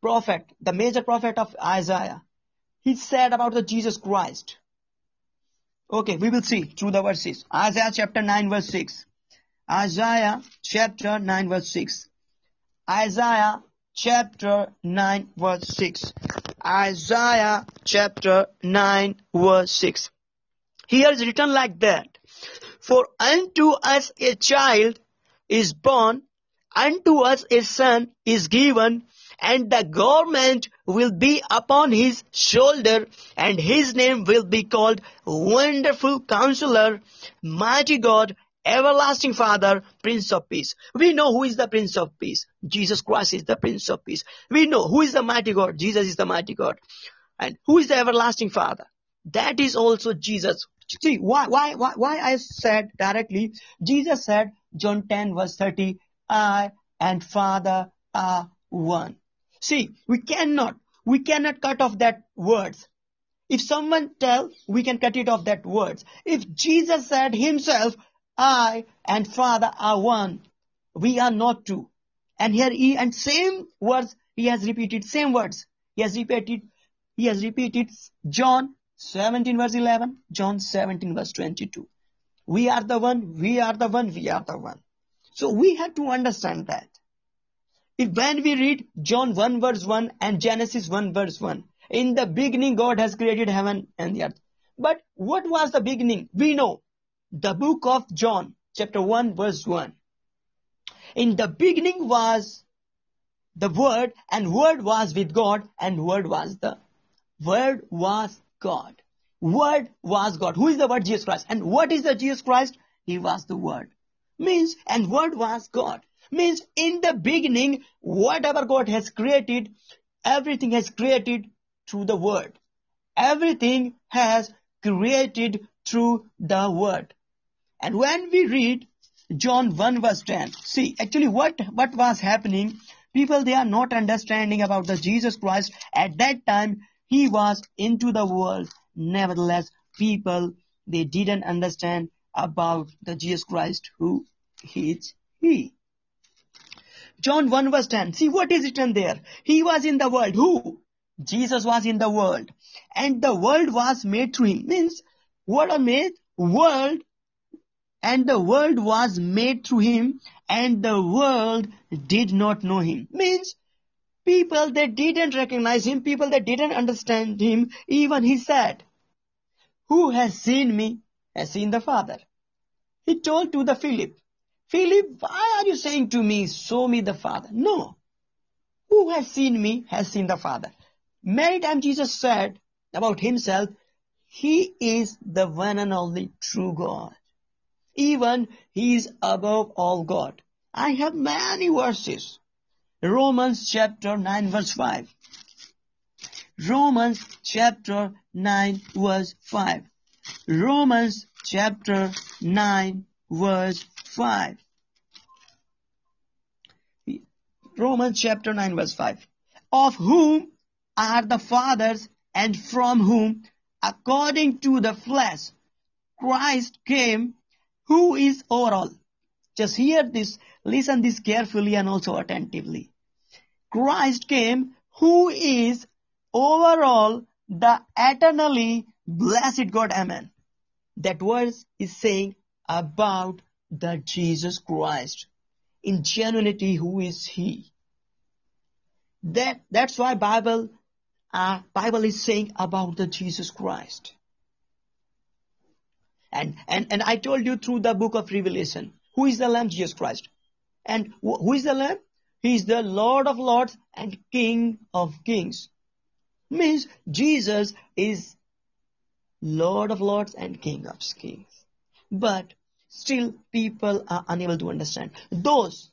prophet, the major prophet of Isaiah, he said about the Jesus Christ. Okay, we will see through the verses. Isaiah chapter 9 verse 6. Isaiah chapter 9 verse 6. Isaiah chapter 9 verse 6. Isaiah chapter 9 verse 6. Here is written like that. For unto us a child is born, unto us a son is given, and the government will be upon his shoulder, and his name will be called Wonderful Counselor, Mighty God, Everlasting Father, Prince of Peace. We know who is the Prince of Peace. Jesus Christ is the Prince of Peace. We know who is the Mighty God. Jesus is the Mighty God. And who is the Everlasting Father? That is also Jesus. See, why, why, why, why I said directly, Jesus said, John 10 verse 30, I and Father are one. See, we cannot, we cannot cut off that words. If someone tell, we can cut it off that words. If Jesus said himself, I and Father are one, we are not two. And here he, and same words, he has repeated, same words. He has repeated, he has repeated John 17 verse 11, John 17 verse 22. We are the one, we are the one, we are the one. So we have to understand that. If when we read John 1 verse 1 and Genesis 1 verse 1, in the beginning God has created heaven and the earth. But what was the beginning? We know the book of John, chapter 1 verse 1. In the beginning was the Word, and Word was with God, and Word was the Word was God. Word was God. Who is the Word? Jesus Christ. And what is the Jesus Christ? He was the Word. Means, and Word was God. Means, in the beginning, whatever God has created, everything has created through the Word. Everything has created through the Word. And when we read John 1 verse 10, see, actually what, what was happening, people, they are not understanding about the Jesus Christ. At that time, he was into the world. Nevertheless, people, they didn't understand about the Jesus Christ who is he. John 1 verse 10. See what is written there. He was in the world. Who? Jesus was in the world. And the world was made through him. Means, what was made? World. And the world was made through him. And the world did not know him. Means, people that didn't recognize him, people that didn't understand him, even he said, who has seen me has seen the Father. He told to the Philip, Philip, why are you saying to me, show me the Father? No. Who has seen me has seen the Father. Many times Jesus said about himself, He is the one and only true God. Even He is above all God. I have many verses. Romans chapter 9 verse 5. Romans chapter 9 verse 5. Romans chapter 9 verse 5. Romans chapter 9 verse 5. Of whom are the fathers and from whom, according to the flesh, Christ came, who is over all. Just hear this, listen this carefully and also attentively. Christ came, who is over all the eternally blessed God. Amen. That verse is saying about the Jesus Christ. In genuinity, who is He? That, that's why Bible, uh, Bible is saying about the Jesus Christ. And, and, and I told you through the book of Revelation, who is the Lamb? Jesus Christ. And wh- who is the Lamb? He is the Lord of Lords and King of Kings. Means Jesus is Lord of Lords and King of Kings. But still people are unable to understand. Those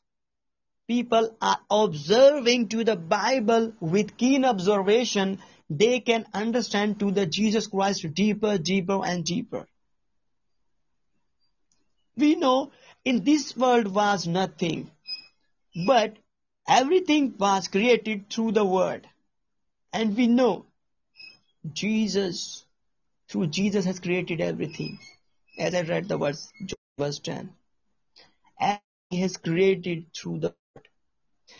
people are observing to the Bible with keen observation, they can understand to the Jesus Christ deeper, deeper and deeper. We know in this world was nothing, but everything was created through the word. And we know Jesus, through Jesus has created everything. As I read the verse, verse 10. And he has created through the word.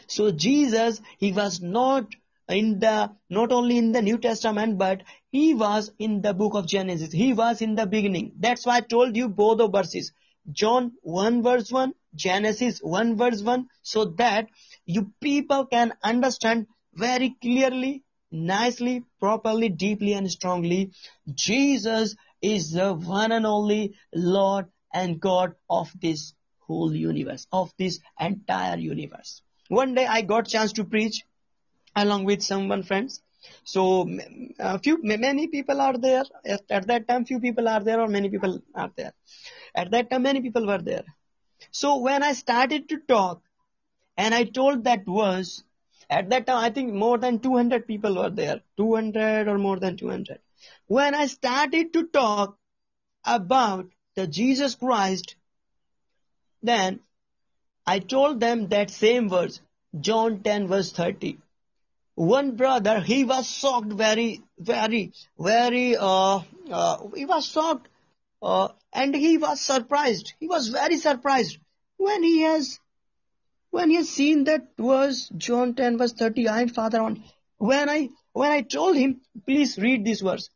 So Jesus, he was not in the, not only in the New Testament, but he was in the book of Genesis. He was in the beginning. That's why I told you both the verses. John 1 verse 1, Genesis 1 verse 1, so that you people can understand very clearly, nicely, properly, deeply and strongly. Jesus is the one and only Lord and God of this whole universe, of this entire universe. One day I got chance to preach along with some one friends. So a few, many people are there. At, at that time, few people are there or many people are there. At that time, many people were there. So when I started to talk and I told that verse, at that time, I think more than 200 people were there. 200 or more than 200. When I started to talk about the Jesus Christ, then I told them that same verse, John 10 verse 30. One brother, he was shocked very, very, very, uh, uh, he was shocked, uh, and he was surprised. He was very surprised when he has, when he has seen that verse, John 10 verse 30, I and Father on. When I, when I told him, please read this verse,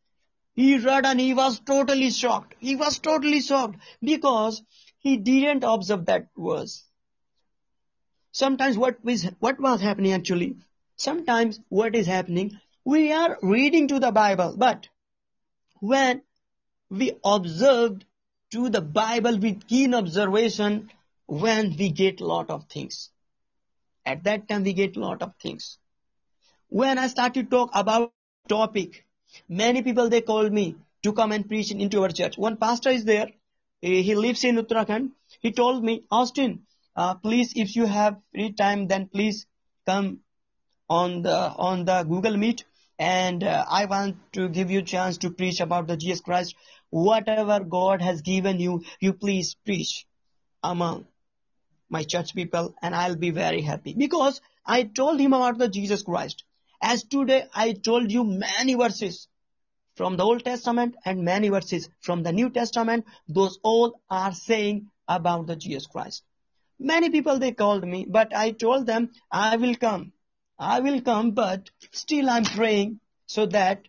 he read and he was totally shocked. He was totally shocked because he didn't observe that verse. Sometimes what was, what was happening actually? Sometimes what is happening? We are reading to the Bible, but when we observed to the Bible with keen observation, when we get lot of things. At that time, we get a lot of things. When I start to talk about topic, many people they called me to come and preach into our church. One pastor is there. He he lives in Uttarakhand. He told me, Austin, uh, please, if you have free time, then please come on the on the Google Meet, and uh, I want to give you a chance to preach about the Jesus Christ. Whatever God has given you, you please preach among my church people, and I'll be very happy because I told him about the Jesus Christ. As today I told you many verses from the Old Testament and many verses from the New Testament. Those all are saying about the Jesus Christ. Many people they called me, but I told them I will come. I will come, but still I'm praying so that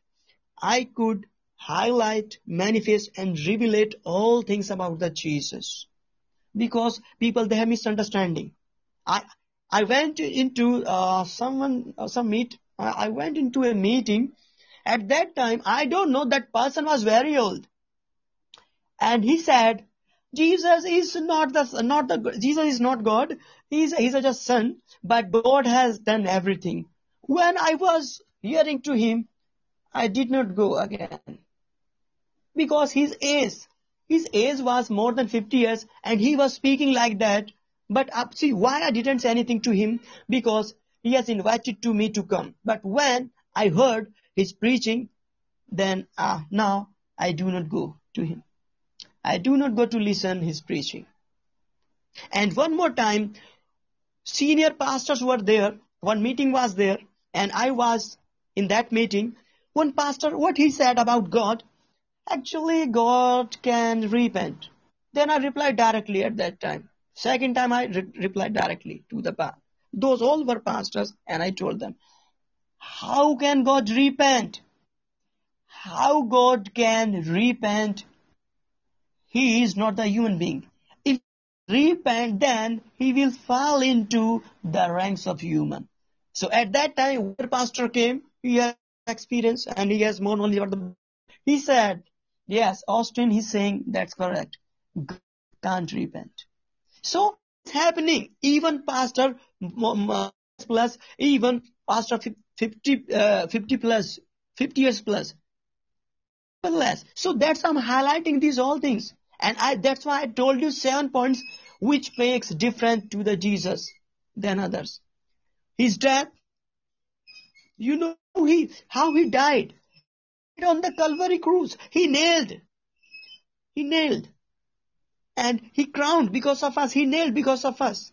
I could highlight, manifest and revelate all things about the Jesus. Because people they have misunderstanding. I I went into uh, someone uh, some meet. I went into a meeting. At that time, I don't know that person was very old, and he said, "Jesus is not the not the Jesus is not God. He's he's just son, but God has done everything." When I was hearing to him, I did not go again because his age, his age was more than 50 years and he was speaking like that. But uh, see, why I didn't say anything to him? Because he has invited to me to come. But when I heard his preaching, then uh, now I do not go to him. I do not go to listen his preaching. And one more time, senior pastors were there. One meeting was there, and I was in that meeting. One pastor, what he said about God, actually God can repent. Then I replied directly at that time. Second time I re- replied directly to the pa- those all were pastors, and I told them, how can God repent? How God can repent? He is not a human being. If repent, then he will fall into the ranks of human. So at that time, when pastor came, he has experience and he has more knowledge about the. He said, "Yes, Austin, he's saying that's correct. God can't repent." So it's happening. Even pastor plus, even pastor fif- 50, uh, 50 plus, 50 years plus, less. So that's I'm highlighting these all things. And I, that's why I told you seven points which makes different to the Jesus than others. His death, you know he, how he died. On the Calvary cross, he nailed. He nailed. And he crowned because of us. He nailed because of us.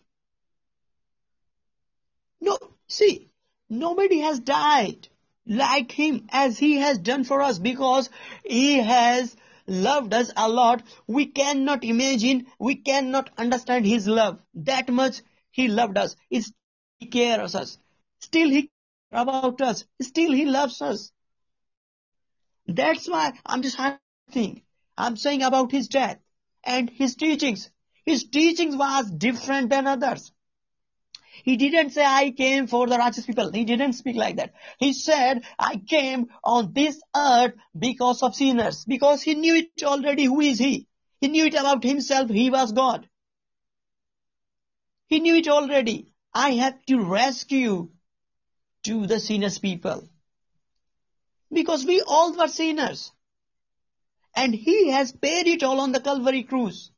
No, see, nobody has died like him as he has done for us because he has loved us a lot. We cannot imagine, we cannot understand his love. That much he loved us. He cares us. Still he cares about us. Still he loves us. That's why I'm just highlighting. I'm saying about his death and his teachings. His teachings was different than others. He didn't say, I came for the righteous people. He didn't speak like that. He said, I came on this earth because of sinners. Because he knew it already. Who is he? He knew it about himself. He was God. He knew it already. I have to rescue to the sinners people. Because we all were sinners. And he has paid it all on the Calvary cross.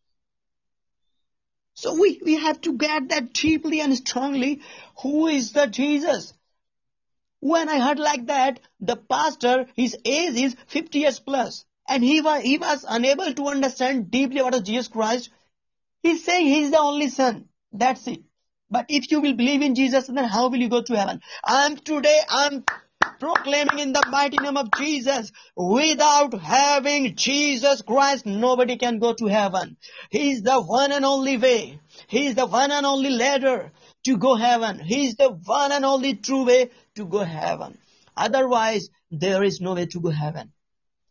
So we, we have to get that deeply and strongly. Who is the Jesus? When I heard like that, the pastor, his age is 50 years plus, and he was, he was unable to understand deeply what is Jesus Christ. He's saying he's the only son. That's it. But if you will believe in Jesus, then how will you go to heaven? I'm today, I'm proclaiming in the mighty name of Jesus, without having Jesus Christ, nobody can go to heaven. He is the one and only way. He is the one and only ladder to go heaven. He is the one and only true way to go heaven. Otherwise, there is no way to go heaven.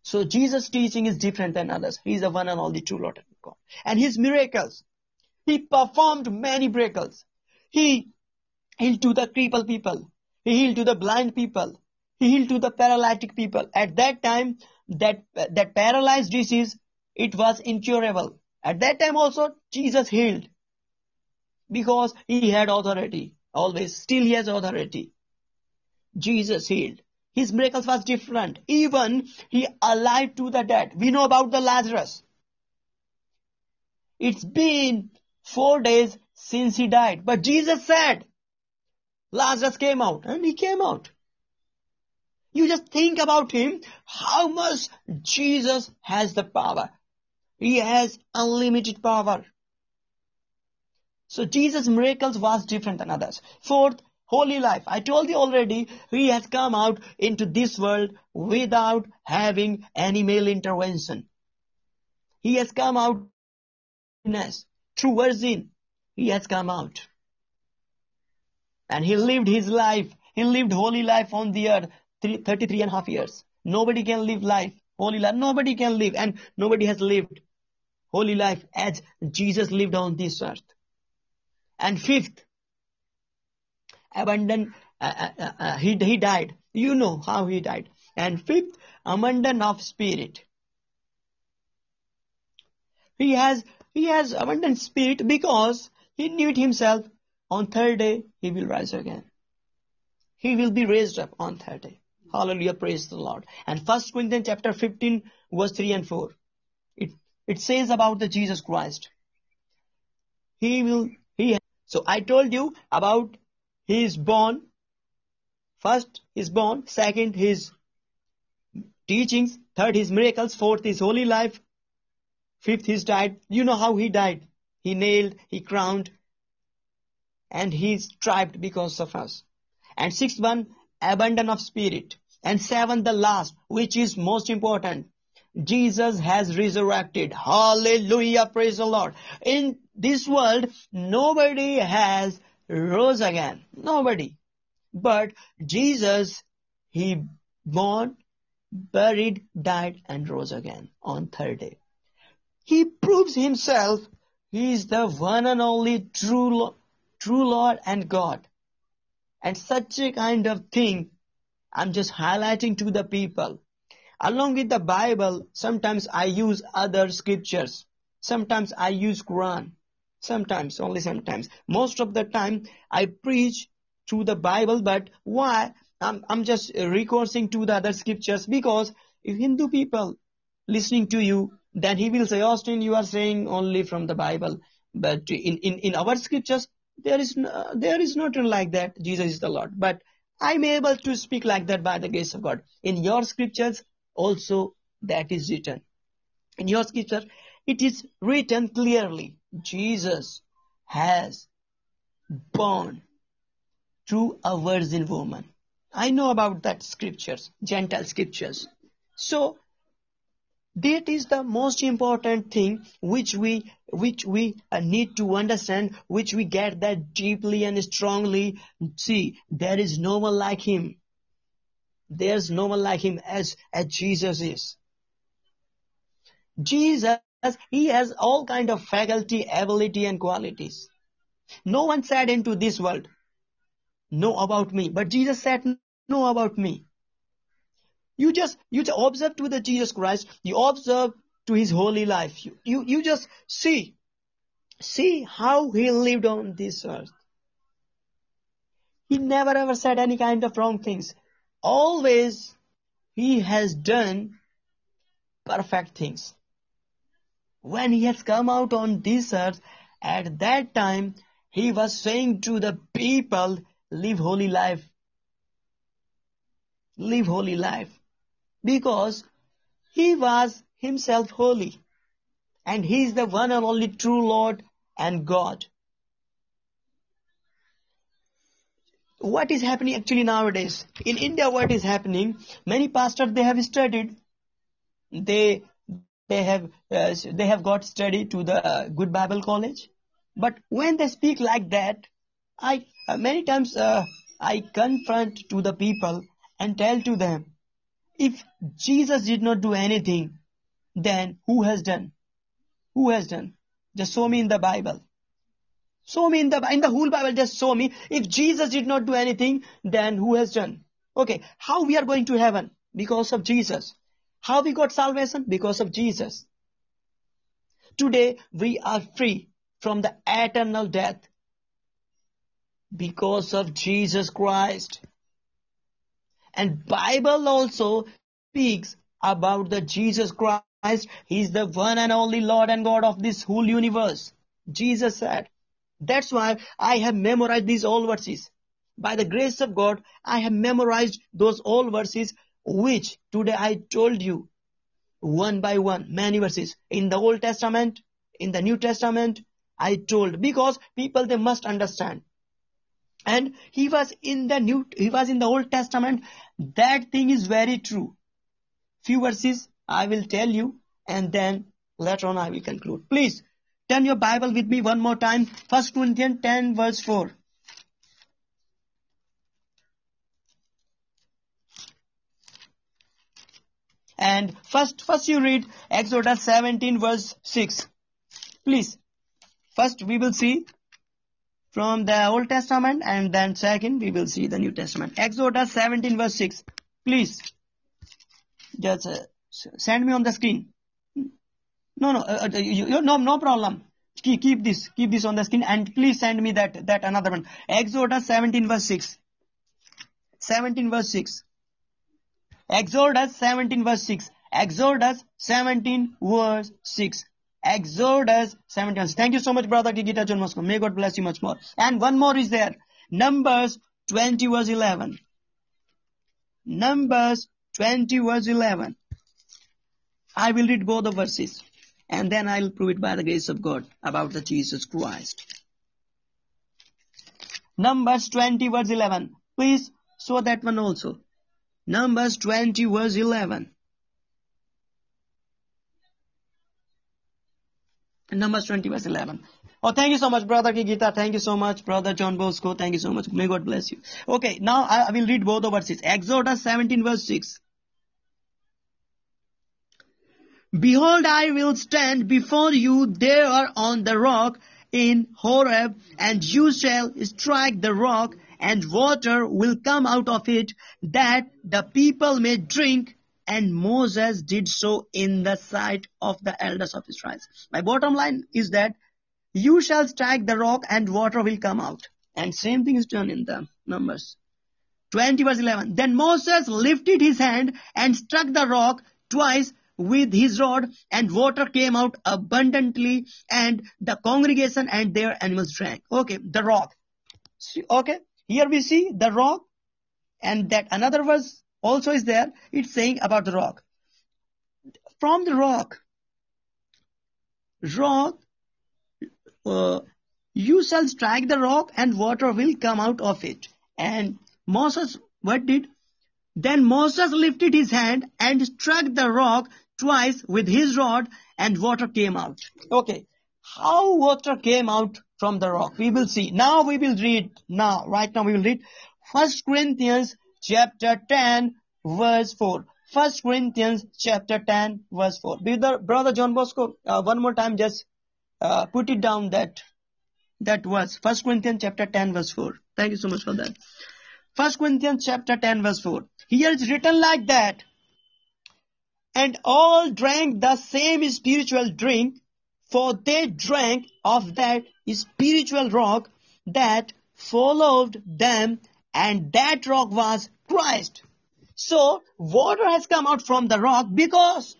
So Jesus' teaching is different than others. He is the one and only true Lord God. And his miracles, he performed many miracles. He healed to the crippled people. He healed to the blind people. He healed to the paralytic people. At that time, that, that paralyzed disease, it was incurable. At that time also, Jesus healed. Because he had authority. always, still he has authority. Jesus healed. His miracles was different. Even he alive to the dead. We know about the Lazarus. It's been four days since he died. But Jesus said, Lazarus came out and he came out. You just think about him, how much Jesus has the power. He has unlimited power. So Jesus' miracles was different than others. Fourth, holy life. I told you already, he has come out into this world without having any male intervention. He has come out through virgin. He has come out. And he lived his life. He lived holy life on the earth, three, 33 and a half years. Nobody can live life, holy life. Nobody can live and nobody has lived holy life as Jesus lived on this earth. And fifth, abundant, uh, uh, uh, he, he died. You know how he died. And fifth, abundant of spirit. He has, he has abundant spirit because he knew it himself. On third day, he will rise again. He will be raised up on third day. Hallelujah, praise the Lord. And First Corinthians chapter 15, verse 3 and 4. It, it says about the Jesus Christ. He will, he, so I told you about his born. First, his born. Second, his teachings. Third, his miracles. Fourth, his holy life. Fifth, his died. You know how he died. He nailed, he crowned, and he striped because of us. And sixth one, abundance of spirit. And seventh, the last, which is most important. Jesus has resurrected. Hallelujah. Praise the Lord. In this world, nobody has rose again. Nobody. But Jesus, he born, buried, died, and rose again on third day. He proves himself he is the one and only true, true Lord and God. And such a kind of thing, I'm just highlighting to the people. Along with the Bible, sometimes I use other scriptures. Sometimes I use Quran. Sometimes, only sometimes. Most of the time, I preach to the Bible, but why? I'm, I'm just recoursing to the other scriptures because if Hindu people listening to you, then he will say, Austin, you are saying only from the Bible. But in, in, in our scriptures, there is, no, there is not like that. Jesus is the Lord. But I'm able to speak like that by the grace of God. In your scriptures, also that is written. In your scripture, it is written clearly. Jesus has born through a virgin woman. I know about that scriptures, Gentile scriptures. So that is the most important thing which we which we uh, need to understand, which we get that deeply and strongly. See, there is no one like him. There's no one like him as as Jesus is. Jesus, he has all kind of faculty, ability, and qualities. No one said into this world, know about me, but Jesus said, know about me. You just, you just observe to the Jesus Christ, you observe to his holy life. You, you, you just see, see how he lived on this earth. He never ever said any kind of wrong things. Always he has done perfect things. When he has come out on this earth, at that time, he was saying to the people, live holy life. Live holy life because he was himself holy and he is the one and only true Lord and God. What is happening actually nowadays? In India, what is happening? Many pastors, they have studied. They, they have, uh, they have got study to the uh, Good Bible College. But when they speak like that, I, uh, many times, uh, I confront to the people and tell to them, if Jesus did not do anything, then who has done? Who has done? Just show me in the Bible. Show me in the in the whole Bible. Just show me. If Jesus did not do anything, then who has done? Okay, how we are going to heaven? Because of Jesus. How we got salvation? Because of Jesus. Today we are free from the eternal death. because of Jesus Christ. And Bible also speaks about the Jesus Christ. He is the one and only Lord and God of this whole universe. Jesus said. That's why I have memorized these all verses. By the grace of God, I have memorized those all verses which today I told you one by one, many verses. In the Old Testament, in the New Testament, I told because people they must understand. And he was in the New, he was in the Old Testament. That thing is very true. Few verses I will tell you and then later on I will conclude. Please turn your Bible with me one more time. First Corinthians 10 verse 4. And first, first you read Exodus 17 verse 6. Please. First we will see from the Old Testament and then second we will see the New Testament. Exodus 17 verse 6. Please. Just uh, send me on the screen. No, no, uh, uh, you, you, no, no problem. Keep, keep this, keep this on the screen and please send me that, that another one. Exodus 17 verse 6. 17 verse 6. Exodus 17 verse 6. Exodus 17 verse 6. Exodus 17. Thank you so much, brother Gigita John Bosco. May God bless you much more. And one more is there. Numbers 20 verse 11. Numbers 20 verse 11. I will read both the verses and then I will prove it by the grace of God about the Jesus Christ. Numbers 20 verse 11. Please show that one also. Numbers 20 verse 11. Numbers 20 verse 11. Oh, thank you so much, brother Gita. Thank you so much, brother John Bosco. Thank you so much. May God bless you. Okay, now I will read both the verses. Exodus 17 verse 6. Behold, I will stand before you there on the rock in Horeb, and you shall strike the rock, and water will come out of it, that the people may drink. And Moses did so in the sight of the elders of Israel. My bottom line is that you shall strike the rock and water will come out. And same thing is done in the Numbers. 20 verse 11. Then Moses lifted his hand and struck the rock twice with his rod and water came out abundantly and the congregation and their animals drank. Okay, the rock. Okay, here we see the rock and that another verse also is there. It's saying about the rock. From the rock, rock, uh, you shall strike the rock and water will come out of it. And Moses, what did? Then Moses lifted his hand and struck the rock twice with his rod and water came out. Okay. How water came out from the rock? We will see. Now we will read. Now, right now we will read First Corinthians chapter 10 verse 4. First Corinthians chapter 10 verse 4. Brother, John Bosco, uh, one more time just uh, put it down that that verse. First Corinthians chapter 10 verse 4. Thank you so much for that. First Corinthians chapter 10 verse 4. Here it's written like that. And all drank the same spiritual drink, for they drank of that spiritual rock that followed them, and that rock was Christ. So water has come out from the rock because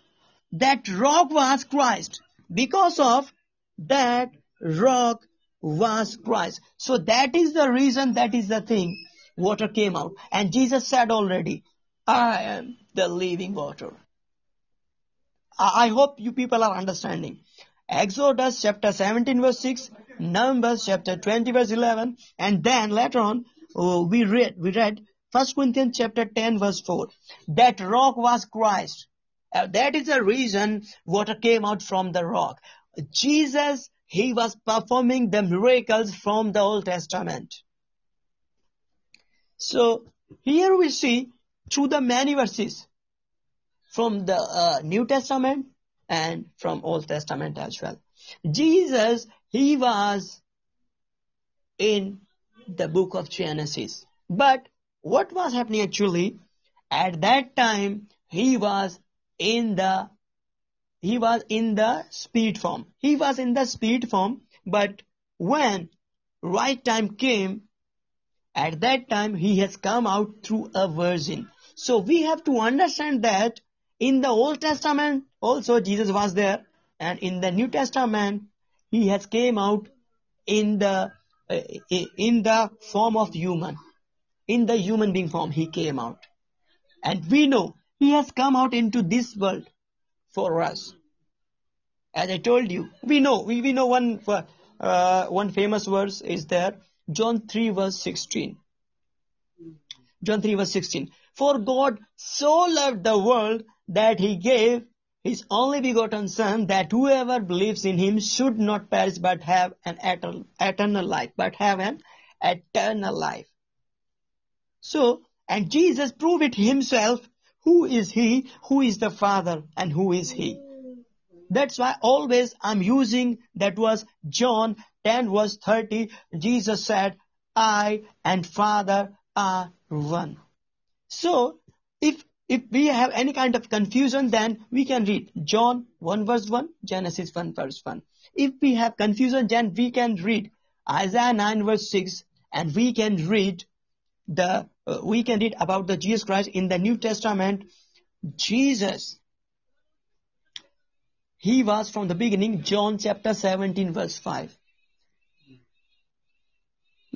that rock was Christ. Because of that rock was Christ. So that is the reason, that is the thing. Water came out. And Jesus said already, I am the living water. I hope you people are understanding. Exodus chapter 17 verse 6, Numbers chapter 20 verse 11, and then later on oh, we read we read 1 Corinthians chapter 10 verse 4. That rock was Christ. Uh, that is the reason water came out from the rock. Jesus, he was performing the miracles from the Old Testament. So here we see through the many verses from the uh, New Testament and from Old Testament as well. Jesus, he was in the book of Genesis. But what was happening actually? At that time, he was in the he was in the spirit form. He was in the spirit form, but when right time came, at that time he has come out through a virgin. So we have to understand that in the Old Testament also Jesus was there and in the New Testament he has came out in the in the form of human in the human being form he came out. And we know he has come out into this world for us. As i told you we know we, we know one uh, one famous verse is there john 3 verse 16 john 3 verse 16 for god so loved the world that he gave his only begotten son that whoever believes in him should not perish but have an eternal, life but have an eternal life. So and jesus proved it himself who is he who is the father and who is he? That's why always i'm using that was john 10 verse 30 jesus said i and father are one. So if if we have any kind of confusion, then we can read John 1 verse 1, Genesis 1 verse 1. If we have confusion, then we can read Isaiah 9 verse 6 and we can read the, uh, we can read about the Jesus Christ in the New Testament. Jesus, he was from the beginning, John chapter 17 verse 5.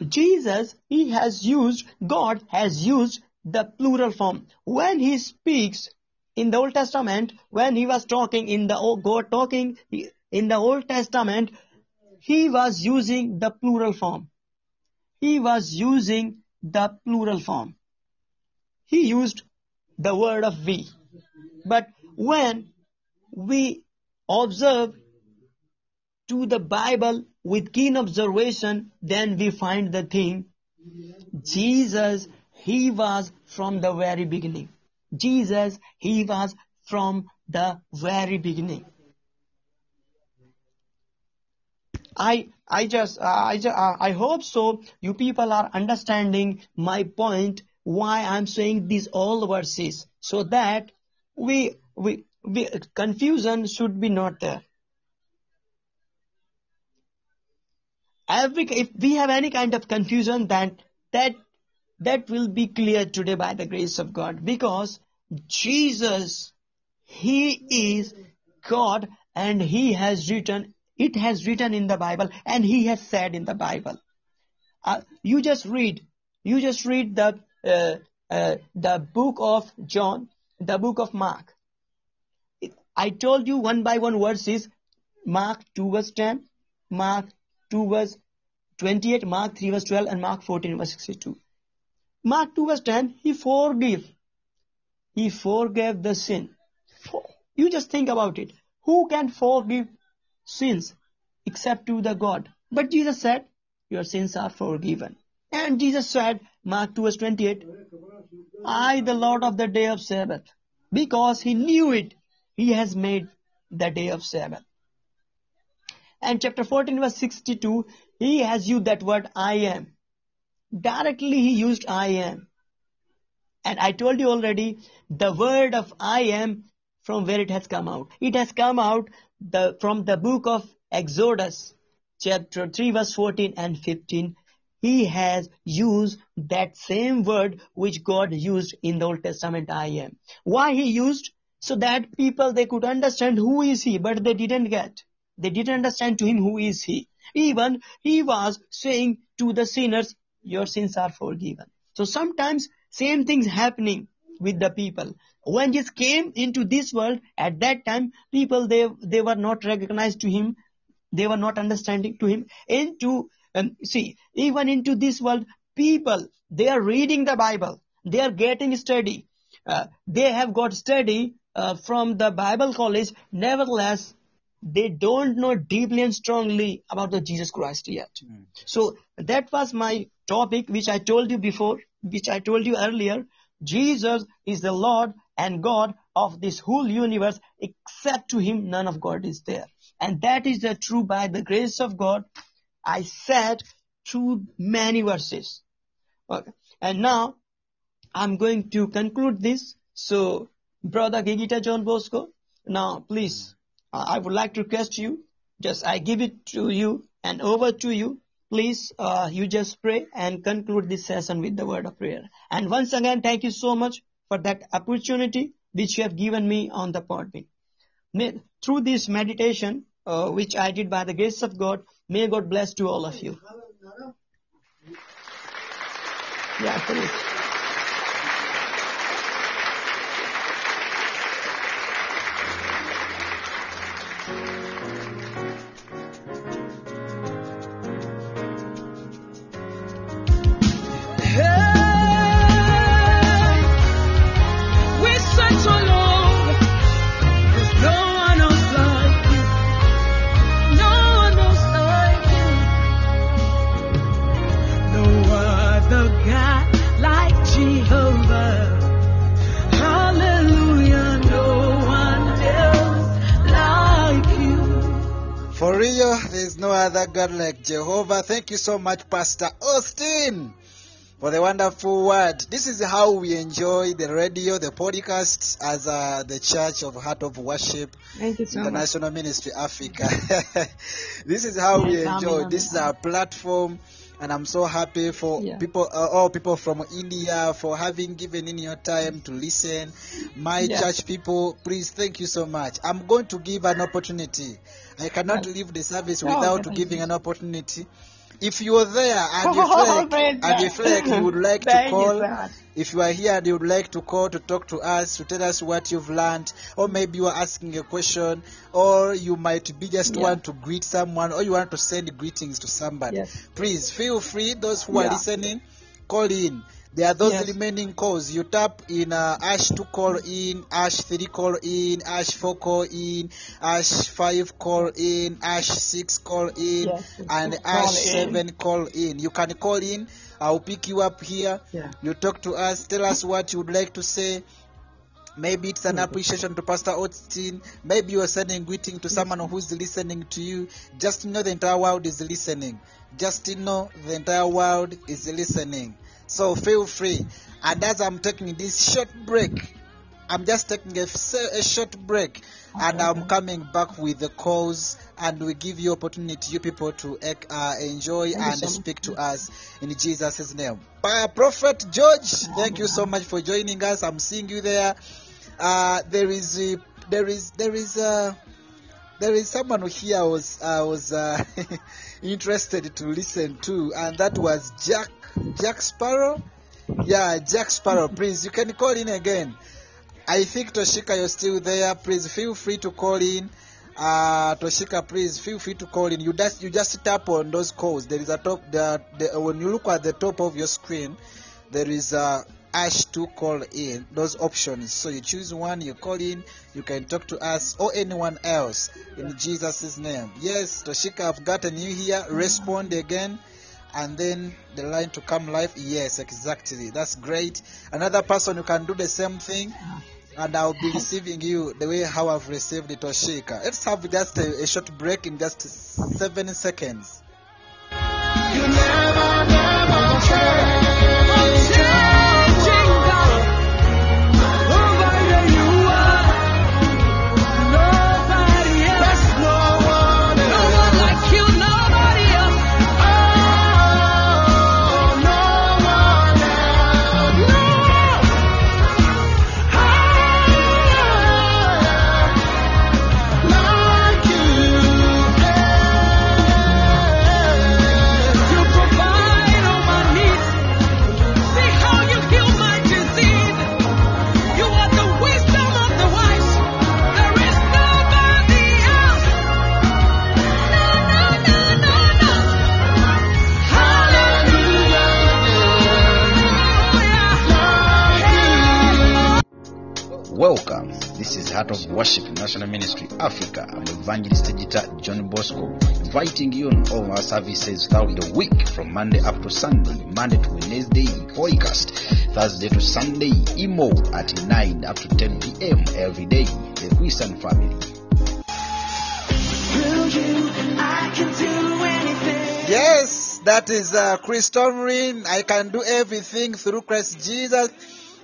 Jesus, he has used, God has used the plural form. When he speaks in the Old Testament, when he was talking in the God talking in the Old Testament, he was using the plural form. He was using the plural form. He used the word of we. But when we observe to the Bible with keen observation, then we find the thing Jesus he was from the very beginning. Jesus, He was from the very beginning. I I just uh, I just, uh, I hope so. You people are understanding my point. Why I'm saying these all verses so that we we, we confusion should be not there. Every if we have any kind of confusion, then that that will be clear today by the grace of God because Jesus, He is God and He has written, it has written in the Bible and He has said in the Bible. Uh, you just read, you just read the, uh, uh, the book of John, the book of Mark. I told you one by one verses, Mark 2 verse 10, Mark 2 verse 28, Mark 3 verse 12 and Mark 14 verse 62. Mark 2 verse 10, he forgave. He forgave the sin. You just think about it. Who can forgive sins except to the God? But Jesus said, your sins are forgiven. And Jesus said, Mark 2 verse 28, I the Lord of the day of Sabbath. Because he knew it, he has made the day of Sabbath. And chapter 14 verse 62, he has used that word I am directly he used I am. And I told you already, the word of I am from where it has come out. It has come out the, from the book of Exodus, chapter 3 verse 14 and 15. He has used that same word which God used in the Old Testament, I am. Why he used? So that people, they could understand who is he, but they didn't get. They didn't understand to him who is he. Even he was saying to the sinners, your sins are forgiven. So sometimes same things happening with the people. When Jesus came into this world, at that time, people they they were not recognized to him, they were not understanding to him. Into um, see, even into this world, people they are reading the Bible, they are getting study, uh, they have got study uh, from the Bible college. Nevertheless, they don't know deeply and strongly about the Jesus Christ yet. Mm. So that was my topic which I told you before, which I told you earlier. Jesus is the Lord and God of this whole universe. Except to him, none of God is there. And that is the true by the grace of God. I said through many verses. Okay. And now I'm going to conclude this. So, brother Gigita John Bosco, now please, I would like to request you, just I give it to you and over to you please uh, you just pray and conclude this session with the word of prayer. And once again, thank you so much for that opportunity which you have given me on the Podbean. May, through this meditation, uh, which I did by the grace of God, may God bless to all of you. Yeah, please. Real, there's no other God like Jehovah. Thank you so much, Pastor Austin, for the wonderful word. This is how we enjoy the radio, the podcast, as uh, the Church of Heart of Worship Thank you so much. International Ministry Africa. this is how we enjoy. amen, This is our platform. And I'm so happy for Yeah. people, uh, all people from India, for having given in your time to listen. My Yeah. church people, please thank you so much. I'm going to give an opportunity. I cannot leave the service Oh, without giving an opportunity. If you are there and you Oh, like, praise and you feel like you would like to call, if you are here and you would like to call to talk to us, to tell us what you've learned, or maybe you are asking a question, or you might be just Yeah. want to greet someone, or you want to send greetings to somebody, Yes. please feel free. Those who are listening, call in. There are those Yes. remaining calls. You tap in uh, ash 2 call in, ash 3 call in, ash 4 call in, ash 5 call in, ash 6 call in, Yes, and ash in. 7 call in. You can call in. I'll pick you up here. Yeah. You talk to us, tell us what you would like to say. Maybe it's an appreciation to Pastor Austin. Maybe you're sending greeting to someone who's listening to you. Just know the entire world is listening. Just know the entire world is listening. So feel free. And as I'm taking this short break, I'm just taking a, a short break and I'm coming back with the calls and we give you opportunity, you people, to uh, enjoy and speak to us in Jesus' name. Uh, Prophet George, thank you so much for joining us. I'm seeing you there. Uh, there is a, there is there is a, there is someone here I was I was uh, interested to listen to, and that was Jack Jack Sparrow. Yeah, Jack Sparrow. Please, you can call in again. I think Toshika, you're still there. Please feel free to call in. Uh, Toshika, please feel free to call in. You just you just tap on those calls. There is a top. The, the, when you look at the top of your screen, there is a ash to call in. Those options. So you choose one. You call in. You can talk to us or anyone else in Jesus' name. Yes, Toshika, I've gotten you here. Respond again and then the line to come live. Yes, exactly. That's great. Another person who can do the same thing, and I'll be receiving you the way how I've received it, Toshika. Let's have just a, a short break in just seven seconds. This is Heart of Worship National Ministry Africa. I'm Evangelist Digital John Bosco, inviting you on all our services throughout the week from Monday up to Sunday, Monday to Wednesday, Hoycast, Thursday to Sunday, Emo at 9 up to 10 p.m. every day. The Christian family. Yes, that is uh, Chris Tomlin. I can do everything through Christ Jesus.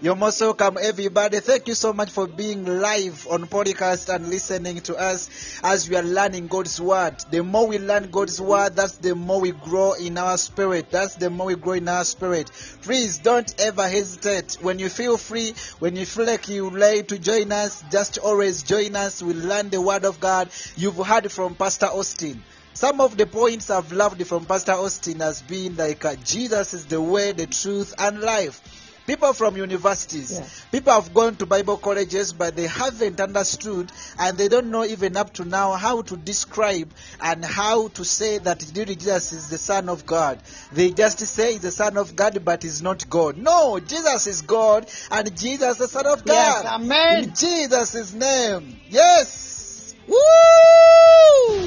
You're most welcome, everybody. Thank you so much for being live on podcast and listening to us as we are learning God's word. The more we learn God's word, that's the more we grow in our spirit. That's the more we grow in our spirit. Please don't ever hesitate. When you feel free, when you feel like you're ready to join us, just always join us. We learn the word of God. You've heard from Pastor Austin. Some of the points I've loved from Pastor Austin has been like uh, Jesus is the way, the truth, and life. People from universities, Yeah. people have gone to Bible colleges, but they haven't understood and they don't know even up to now how to describe and how to say that really Jesus is the Son of God. They just say he's the Son of God, but he's not God. No, Jesus is God and Jesus the Son of Yes, God. amen. In Jesus' name. Yes. Woo!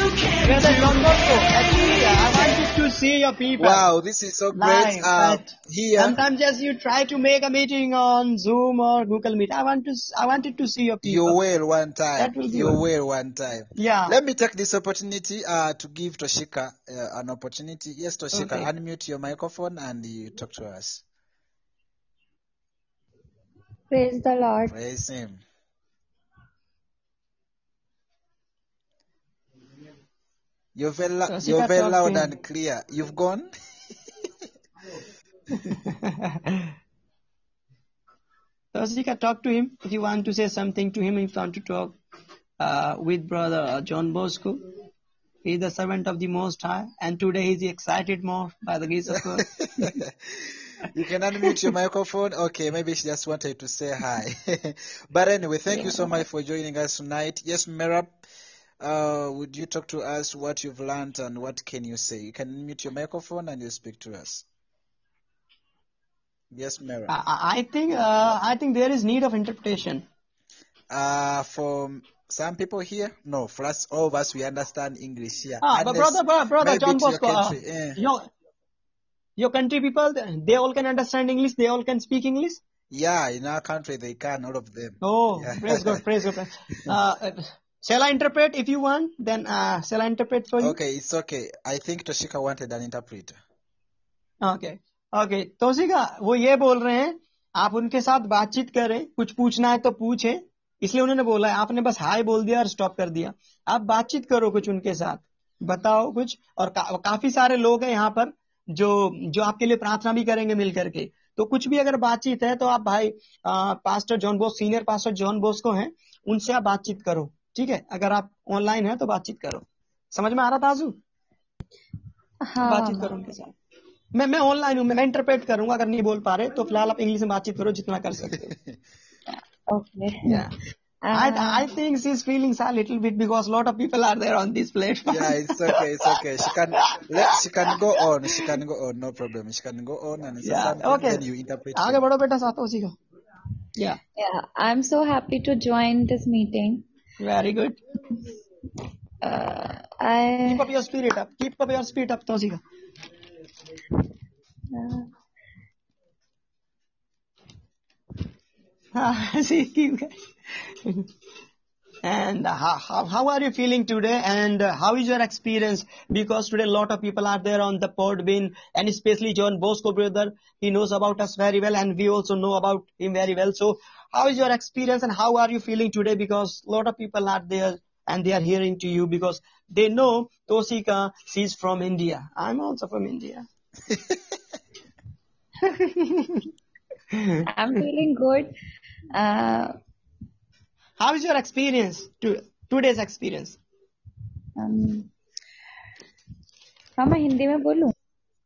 Brother John Bosco, actually, I wanted to see your people. Wow, this is so great. Live, Uh, here, Sometimes just you try to make a meeting on Zoom or Google Meet. I want to, s- I wanted to see your people. you will one time. That will be You good. will one time. Yeah. Let me take this opportunity uh, to give Toshika uh, an opportunity. Yes, Toshika, Okay. unmute your microphone and you talk to us. Praise the Lord. Praise Him. You're very, lou- Toshika, you're very loud and clear. You've gone? Tosika, talk to him. If you want to say something to him, if you want to talk uh, with brother John Bosco, he is the servant of the Most High, and today he is excited more by the grace of God. you can unmute your microphone. Okay, maybe she just wanted to say hi. but anyway, thank you so much for joining us tonight. Yes, Merab, uh, would you talk to us what you've learned and what can you say? You can mute your microphone and you speak to us. Yes, Merab. I, I think uh, I think there is need of interpretation. Uh, for some people here, no, for us, all of us, we understand English here. Ah, but Unless brother, brother, brother John to your Bosco, uh, country, eh. your your country people, they all can understand English. They all can speak English. Yeah, in our country, they can, all of them. Oh, Yeah. praise God, praise God. Uh, shall I interpret if you want? Then uh, shall I interpret for you? Okay, it's okay. I think Toshika wanted an interpreter. Okay okay Toshika वो ये बोल रहे हैं आप उनके साथ बातचीत करें कुछ पूछना है तो पूछे इसलिए उन्होंने बोला है आपने बस हाय बोल दिया और स्टॉप कर दिया आप बातचीत करो कुछ उनके साथ बताओ कुछ और का, काफ़ी सारे लोग हैं यहाँ पर जो जो आपके लिए प्रार्थना भी करेंगे मिल करके तो कुछ भी अगर बातचीत है तो आप भाई आ, pastor John Bose senior pastor John Bose को हैं उनसे आप बातचीत करो ठीक है अगर आप ऑनलाइन है तो बातचीत करो। समझ में आ रहा था आजू? हाँ, बातचीत करो उनके साथ। मैं मैं ऑनलाइन हूँ मैं इंटरप्रेट करूँगा अगर नहीं बोल पा रहे तो फ़िलहाल आप इंग्लिश में बातचीत करो जितना कर सकते I I lot of people are there on this platform no problem okay आगे बढ़ो बेटा सातो जी का या I am so happy to join this meeting very good. Uh, I Keep up your spirit up. Keep up your spirit up, Tosika. uh, See, keep going. And how, how, how are you feeling today and uh, how is your experience? Because today a lot of people are there on the pod Podbean and especially John Bosco brother. He knows about us very well and we also know about him very well. So how is your experience and how are you feeling today? Because a lot of people are there and they are hearing to you because they know Tosika, she's from India. I'm also from India. I'm feeling good. Uh, How is your experience? To, today's experience? um, हाँ मैं हिंदी में बोलूं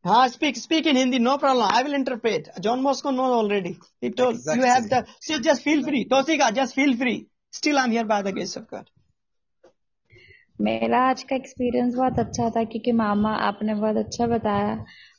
Ah, speak, speak in Hindi, no problem. I will interpret. John Bosco knows already. He told exactly. you have the. So just feel free. Tosika, just feel free. Still, I'm here by the grace of God. मेरा आज का experience बहुत अच्छा था क्योंकि मामा आपने बहुत अच्छा बताया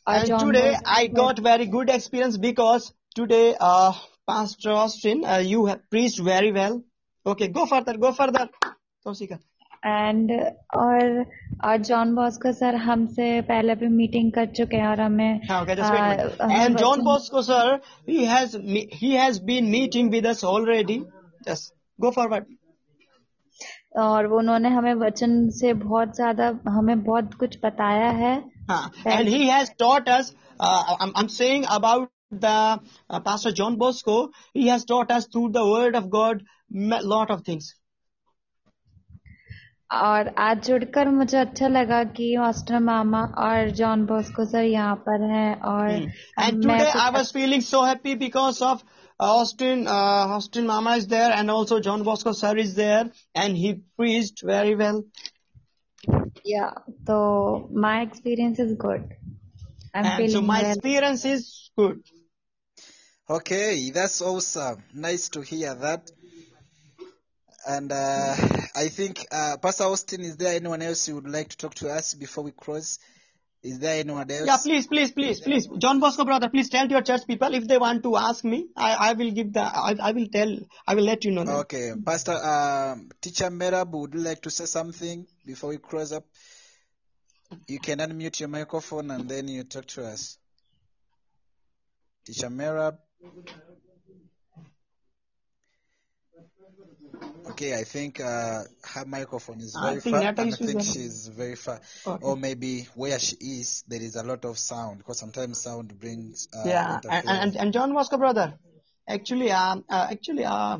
और today I got very good experience because today pastor Austin you have preached very well okay go further go further Toshika and और आज जॉन बॉस्को सर हमसे पहले भी मीटिंग कर चुके हैं और हमें and John Bosco sir he has been meeting with us already just go forward और उन्होंने हमें वचन से बहुत ज़्यादा हमें बहुत कुछ बताया है। And he has taught us I am saying about the pastor John Bosco he has taught us through the word of God lot of things और आज जुड़कर मुझे अच्छा लगा कि ऑस्टर मामा और जॉन बोस्को सर यहाँ पर हैं और and I was feeling so happy because of Austin Austin mama is there and also John Bosco sir is there and he priest very well yeah तो my experience is good I am feeling my experience is good Okay, that's awesome. Nice to hear that. And uh, I think uh, Pastor Austin, is there anyone else you would like to talk to us before we close? Is there anyone else? Yeah, please, please, please, please. John Bosco brother, please tell your church people if they want to ask me, I, I will give the, I, I will tell, I will let you know. that. Okay, Pastor um, Teacher Merab, would you like to say something before we close up? You can unmute your microphone and then you talk to us. Teacher Merab. Okay, I think uh, her microphone is I very think far, Natalie and I think she's very far. Okay. Or maybe where she is, there is a lot of sound because sometimes sound brings uh, yeah, and, and, and John Bosco brother, actually, um, uh, actually, uh,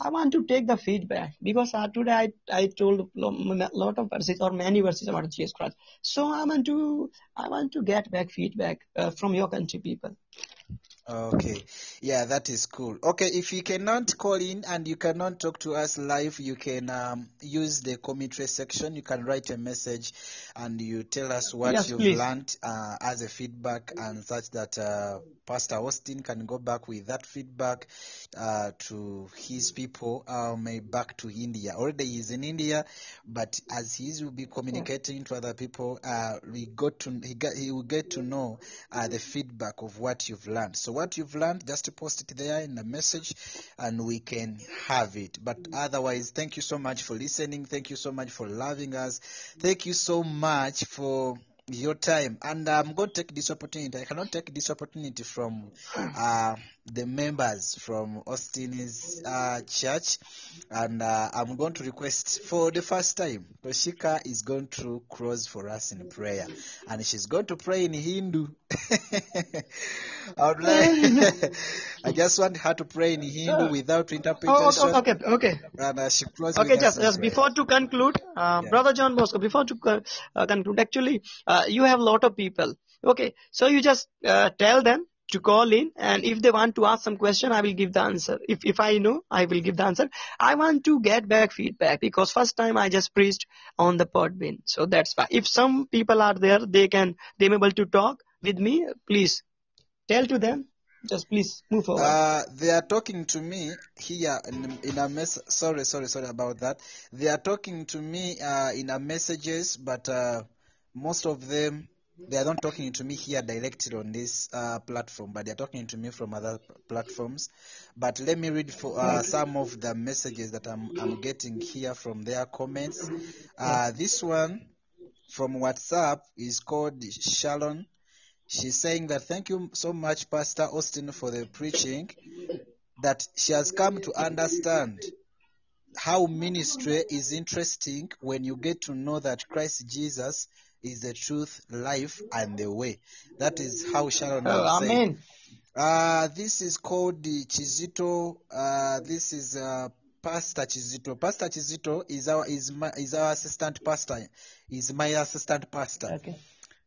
I want to take the feedback because uh, today I, I told a lot of verses or many verses about Jesus Christ. So I want to, I want to get back feedback uh, from your country people. Okay. Yeah, that is cool. Okay, if you cannot call in and you cannot talk to us live, you can um, use the commentary section. You can write a message and you tell us what Yes, you've please. learned uh, as a feedback and such that uh, Pastor Austin can go back with that feedback uh, to his people, uh, maybe back to India. Already he's in India, but as he will be communicating to other people, uh, we got to he, got, he will get to know uh, the feedback of what you've learned. So what you've learned, just post it there in the message, and we can have it. But otherwise, thank you so much for listening. Thank you so much for loving us. Thank you so much for your time and i'm going to take this opportunity i cannot take this opportunity from uh, the members from austin's uh, church and uh, i'm going to request for the first time toshika is going to cross for us in prayer and she's going to pray in hindu i would like i just want her to pray in hindu without Oh, interpretation okay, okay, okay. and uh, she closes Okay, just, just before to conclude, uh, Yeah. Brother John Bosco, before to uh, conclude, actually, uh, you have a lot of people. Okay, so you just uh, tell them to call in, and if they want to ask some question, I will give the answer. If if I know, I will give the answer. I want to get back feedback because first time I just preached on the Podbean, so that's why. If some people are there, they can they able to talk with me. Please tell to them. Just please move forward. Uh, they are talking to me here in, in a mess. Sorry, sorry, sorry about that. They are talking to me uh, in a messages, but uh, most of them they are not talking to me here directly on this uh, platform, but they are talking to me from other platforms. But let me read for uh, some of the messages that I'm I'm getting here from their comments. Uh, this one from WhatsApp is called Shalom. She's saying that thank you so much, Pastor Austin, for the preaching. That she has come to understand how ministry is interesting when you get to know that Christ Jesus is the truth, life, and the way. That is how Sharon oh, was saying. amen. Uh, this is called the Chizito. Uh, this is uh, Pastor Chizito. Pastor Chizito is our is my, is our assistant pastor. Is my assistant pastor. Okay.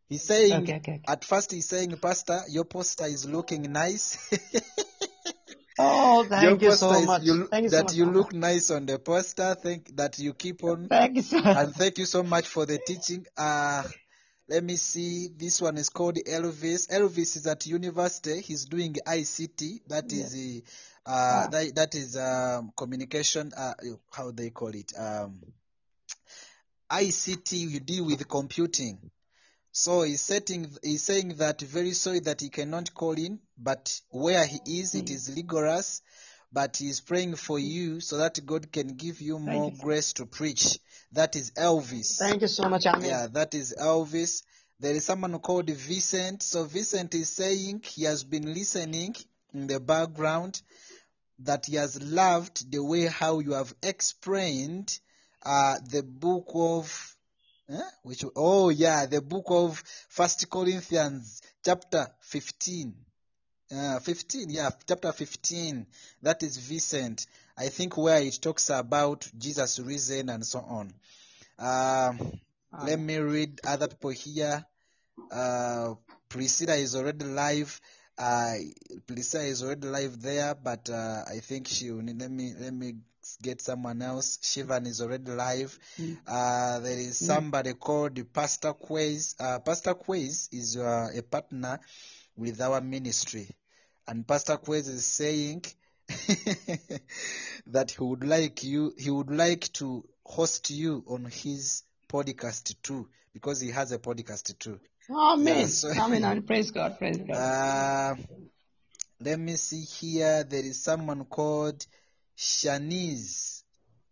He's saying Okay, okay, okay. at first he's saying, Pastor, your poster is looking nice. Oh, your thank you poster so much. you, Thank you so that much. you look nice on the poster. Thank that you keep on Thank you, and thank you so much for the teaching. Uh let me see. This one is called Elvis. Elvis is at university. He's doing ICT. That is the uh, Ah. that, that is um, communication. Uh, how they call it? Um, ICT. You deal with computing. So he's setting. He's saying that very sorry that he cannot call in, but where he is, it is rigorous. But he's praying for you so that God can give you Thank more you. grace to preach. That is Elvis. Thank you so much. Amen. Yeah, that is Elvis. There is someone called Vincent. So Vincent is saying he has been listening in the background that he has loved the way how you have explained uh, the book of Huh? Which oh yeah, the book of First Corinthians, chapter fifteen. Uh, 15, yeah, chapter 15. That is Vincent. I think where it talks about Jesus' reason and so on. Um, let me read other people here. Uh, Priscilla is already live. Uh, Priscilla is already live there, but uh, I think she will need. Let me let me get someone else. Shivan is already live. Uh, there is somebody called Pastor Quays. Uh, Pastor Quays is uh, a partner with our ministry, and Pastor Quays is saying that he would like you. He would like to host you on his podcast too, because he has a podcast too. Amen. Yeah, so- Amen. Amen. Praise God. Praise God. Uh, let me see here. There is someone called Shanice.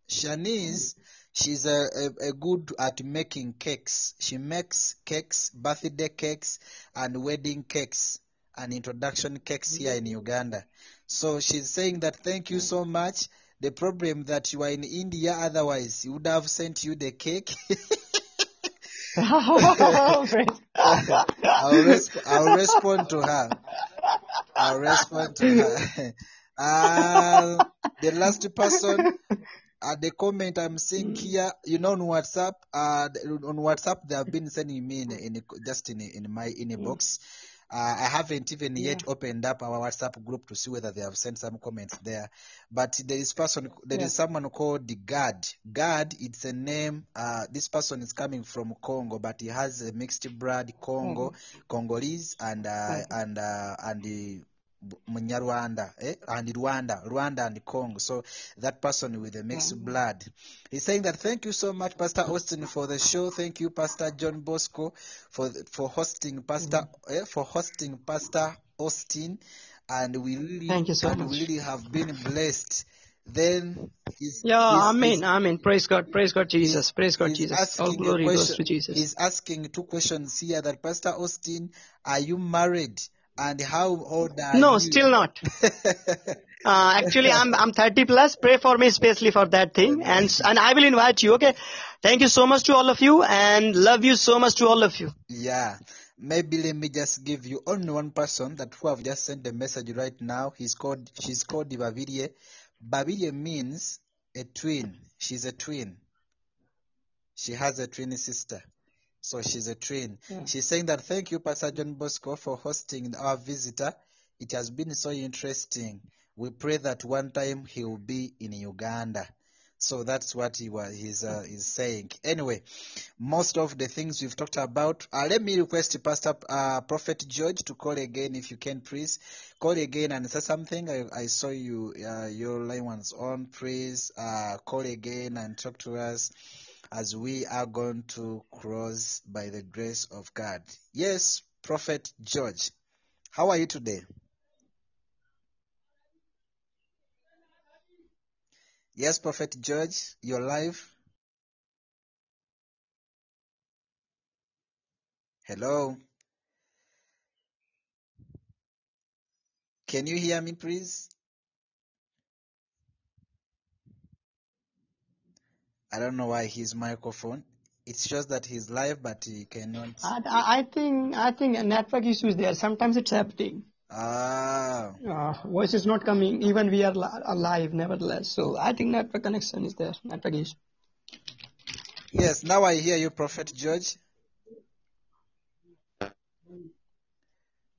Shanice, she's a, a, a good at making cakes. She makes cakes, birthday cakes, and wedding cakes, and introduction cakes here in Uganda. So she's saying that thank you so much. The problem that you are in India, otherwise, he would have sent you the cake. I'll, resp- I'll respond to her. I'll respond to her. the last person, uh, the comment I'm seeing here, you know, on WhatsApp, uh, on WhatsApp, they have been sending me in, in just in, in my inbox. Uh, I haven't even yet opened up our WhatsApp group to see whether they have sent some comments there. But there is person, there is Yeah. someone called the Gad. Gad, it's a name. Uh, this person is coming from Congo, but he has a mixed blood Congo, Congolese, and uh, and uh, and the Munyarwanda, eh? and Rwanda, Rwanda and Congo. So that person with the mixed blood. He's saying that thank you so much, Pastor Austin, for the show. Thank you, Pastor John Bosco, for for hosting Pastor eh, for hosting Pastor Austin, and we really Thank you so much. we really have been blessed. Then he's, Yeah, he's- Amen. he's- Amen. Praise God. Praise God, Jesus. Praise God, Jesus. All glory goes to Jesus. He's asking two questions here. That Pastor Austin, are you married? And how old are you? No, still not. Uh, actually, I'm I'm 30 plus. Pray for me, especially for that thing, and and I will invite you. Okay. Thank you so much to all of you, and love you so much to all of you. Yeah. Maybe let me just give you only one person that who have just sent a message right now. He's called she's called Babirie. Babirie means a twin. She's a twin. She has a twin sister. So she's a twin. She's saying that thank you, Pastor John Bosco, for hosting our visitor. It has been so interesting. We pray that one time he will be in Uganda. So that's what he was he's uh, he's saying. Anyway, most of the things we've talked about. Uh, let me request Pastor uh, Prophet George to call again if you can, please. Call again and say something. I, I saw you uh, your line was on. Please uh, call again and talk to us as we are going to cross by the grace of God. Yes, Prophet George. How are you today? Yes, Prophet George, you're live. Hello. Can you hear me, please? I don't know why his microphone. It shows that he's live, but he cannot. I, I I think I think a network issue is there. Sometimes it's happening. Ah, Uh, voice is not coming. Even we are alive, nevertheless. So I think network connection is there. Network issue. yes. Now I hear you, Prophet George.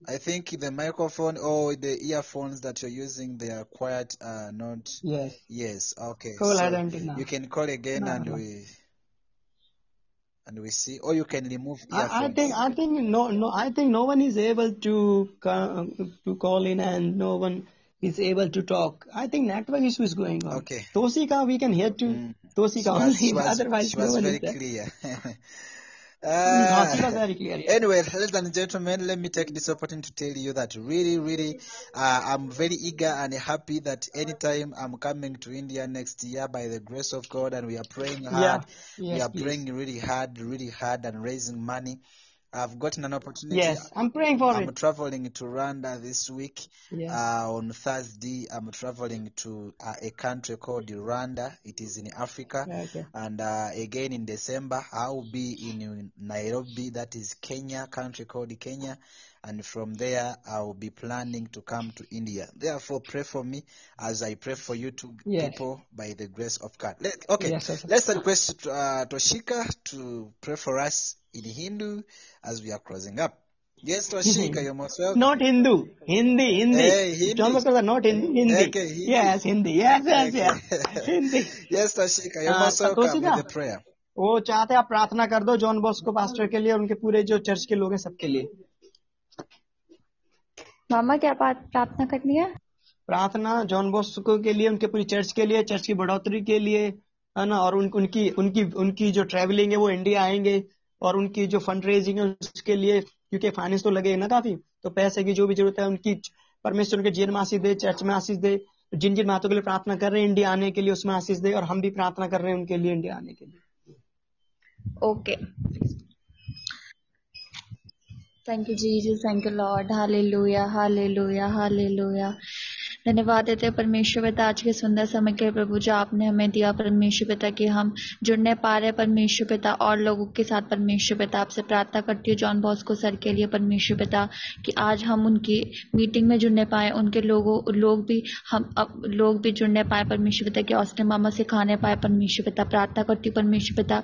I think the microphone or the earphones that you're using, they are quiet, uh, not. Yes. Yes. Okay. Call so Argentina. you can call again No, and no. we and we see, or you can remove I, I think I think no no I think no one is able to to call in and no one is able to talk. I think network issue is going on. Okay. Toshika we can hear to Mm. Toshika She was, she was, Otherwise she no was one very clear. Toshika very clear. yeah. Anyway, ladies and gentlemen, let me take this opportunity to tell you that really, really, uh, I'm very eager and happy that anytime I'm coming to India next year by the grace of God and we are praying hard, Yeah. we are please. praying really hard, really hard and raising money. I've gotten an opportunity. Yes, I'm praying for I'm it. traveling to Rwanda this week. Yes. Uh, on Thursday, I'm traveling to uh, a country called Rwanda. It is in Africa. Okay. And uh, again in December, I will be in Nairobi, that is Kenya, country called Kenya. And from there, I will be planning to come to India. Therefore, pray for me as I pray for you two Yes. people by the grace of God. Let, okay, yes. let's request uh, Toshika to pray for us in Hindu as we are closing up. Yes, Toshika, you're most welcome. Not Hindu. Hindi, Hindi. Hey, Hindi. John not Hindi. Hindi. Okay, Hindi. Yes, Hindi. Yes, yes, yes. Okay. Hindi. yes, Toshika, you're Uh, most welcome Toshika. with the prayer. वो चाहते आप प्रार्थना कर दो John Bosco pastor के लिए और उनके पूरे जो चर्च के लोग हैं सबके लिए मामा क्या बात प्रार्थना करनी है प्रार्थना जॉन बॉस्को के लिए उनके पूरी चर्च के लिए चर्च की बढ़ोतरी के लिए है ना और उन, उनकी उनकी उनकी जो ट्रैवलिंग है वो इंडिया आएँगे और उनकी जो फंड रेजिंग है, उसके लिए क्योंकि फाइनेंस तो लगे ना काफ़ी तो पैसे की जो भी ज़रूरत है, उनकी परमेश्वर उनके जीवन में आशीष दे चर्च में आशीष दे, जिन जिन बातों के लिए प्रार्थना कर रहे हैं इंडिया आने के लिए उसमें आशीष दे, और हम भी प्रार्थना कर रहे हैं उनके लिए इंडिया आने के लिए। Okay thank you Jesus thank you Lord hallelujah hallelujah hallelujah धन्यवाद देते हैं परमेश्वर पिता, आज के सुंदर समय के प्रभु जो, आपने हमें दिया परमेश्वर पिता कि हम जुड़ने पा रहे परमेश्वर पिता और लोगों के साथ परमेश्वर पिता। आपसे प्रार्थना करती हूँ जॉन बॉस्को सर के लिए परमेश्वर पिता कि आज हम उनकी मीटिंग में जुड़ने पाए, उनके लोगों, लोग भी हम, अब लोग भी जुड़ने पाए परमेश्वर पिता कि ऑस्टिन मामा सिखाने पाए परमेश्वर पिता। प्रार्थना करती हूँ परमेश्वर पिता,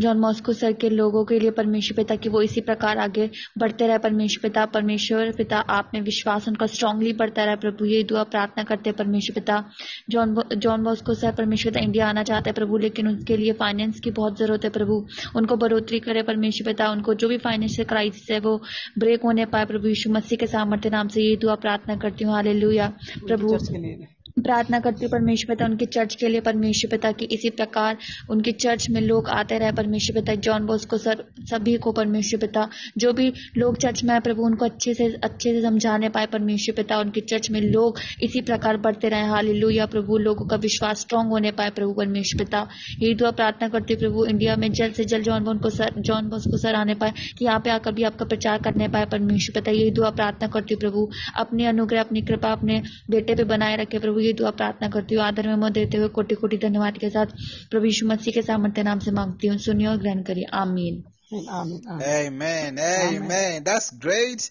जॉन मॉस्को सर के लोगों के लिए परमेश्वर पिता कि वो इसी प्रकार आगे बढ़ते रहे परमेश्वर पिता। परमेश्वर पिता, आप में विश्वास उनका स्ट्रांगली बढ़ता रहे प्रभु, ये दुआ प्रार्थना करते हैं परमेश्वर पिता। जॉन जॉन बॉस्को सर परमेश्वर पिता इंडिया आना चाहते हैं प्रभु लेकिन उनके लिए फाइनेंस की बहुत ज़रूरत है प्रभु। उनको बढ़ोतरी करे परमेश्वर पिता। उनको जो भी फाइनेंशियल क्राइसिस है वो ब्रेक होने पाए प्रभु यीशु मसीह के सामर्थ्य नाम से। ये दुआ प्रार्थना करती हूँ। हाल प्रभु। प्रार्थना करती हूँ, परमेश्वर पिता, उनके चर्च के लिए, परमेश्वर पिता की इसी प्रकार उनके चर्च में लोग आते रहे, परमेश्वर पिता, जॉन बोस को सर, सभी को परमेश्वर पिता, जो भी लोग चर्च में आए, प्रभु उनको अच्छे से अच्छे से समझाने पाए, परमेश्वर पिता, उनके चर्च में लोग इसी प्रकार बढ़ते रहे, हालेलुया, प्रभु लोगों का विश्वास स्ट्रांग होने पाए, प्रभु परमेश्वर पिता। यही दुआ प्रार्थना करती हूँ, प्रभु इंडिया में जल्द से जल्द जॉन बोन को सर, जॉन बोस्को सर आने पाए, कि यहाँ पे आकर भी आपका प्रचार करने पाए, परमेश्वर पिता। यही दुआ प्रार्थना करती हूँ, प्रभु, अपने अनुग्रह, अपनी कृपा अपने बेटे पे बनाए रखे, प्रभु ये दुआ प्रार्थना करती हूँ आदर में मत देते हुए कोटि कोटि धन्यवाद के साथ प्रभु यीशु मसीह के सामर्थ्य नाम से मांगती हूँ सुनिए और ग्रहण करिए आमीन आमीन आमीन Amen. Amen. That's great.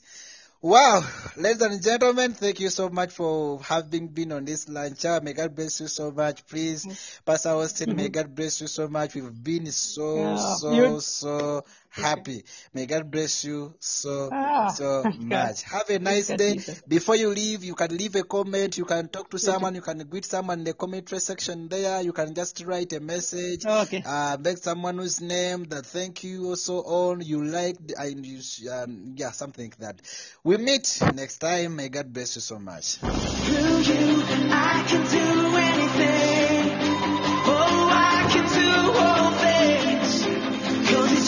Wow, ladies and gentlemen, thank you so much for having been on this lunch hour. May God bless you so much. Please, Pastor Austin, may God bless you so much. We've been so, Yeah, so, so happy. May God bless you so, Ah, so God. much. Have a nice day. Before you leave, you can leave a comment. You can talk to someone. You can greet someone in the commentary section there. You can just write a message Okay. uh, make someone whose name that thank you also on you liked and you um, yeah something like that we meet next time may god bless you so much Through you,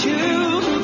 to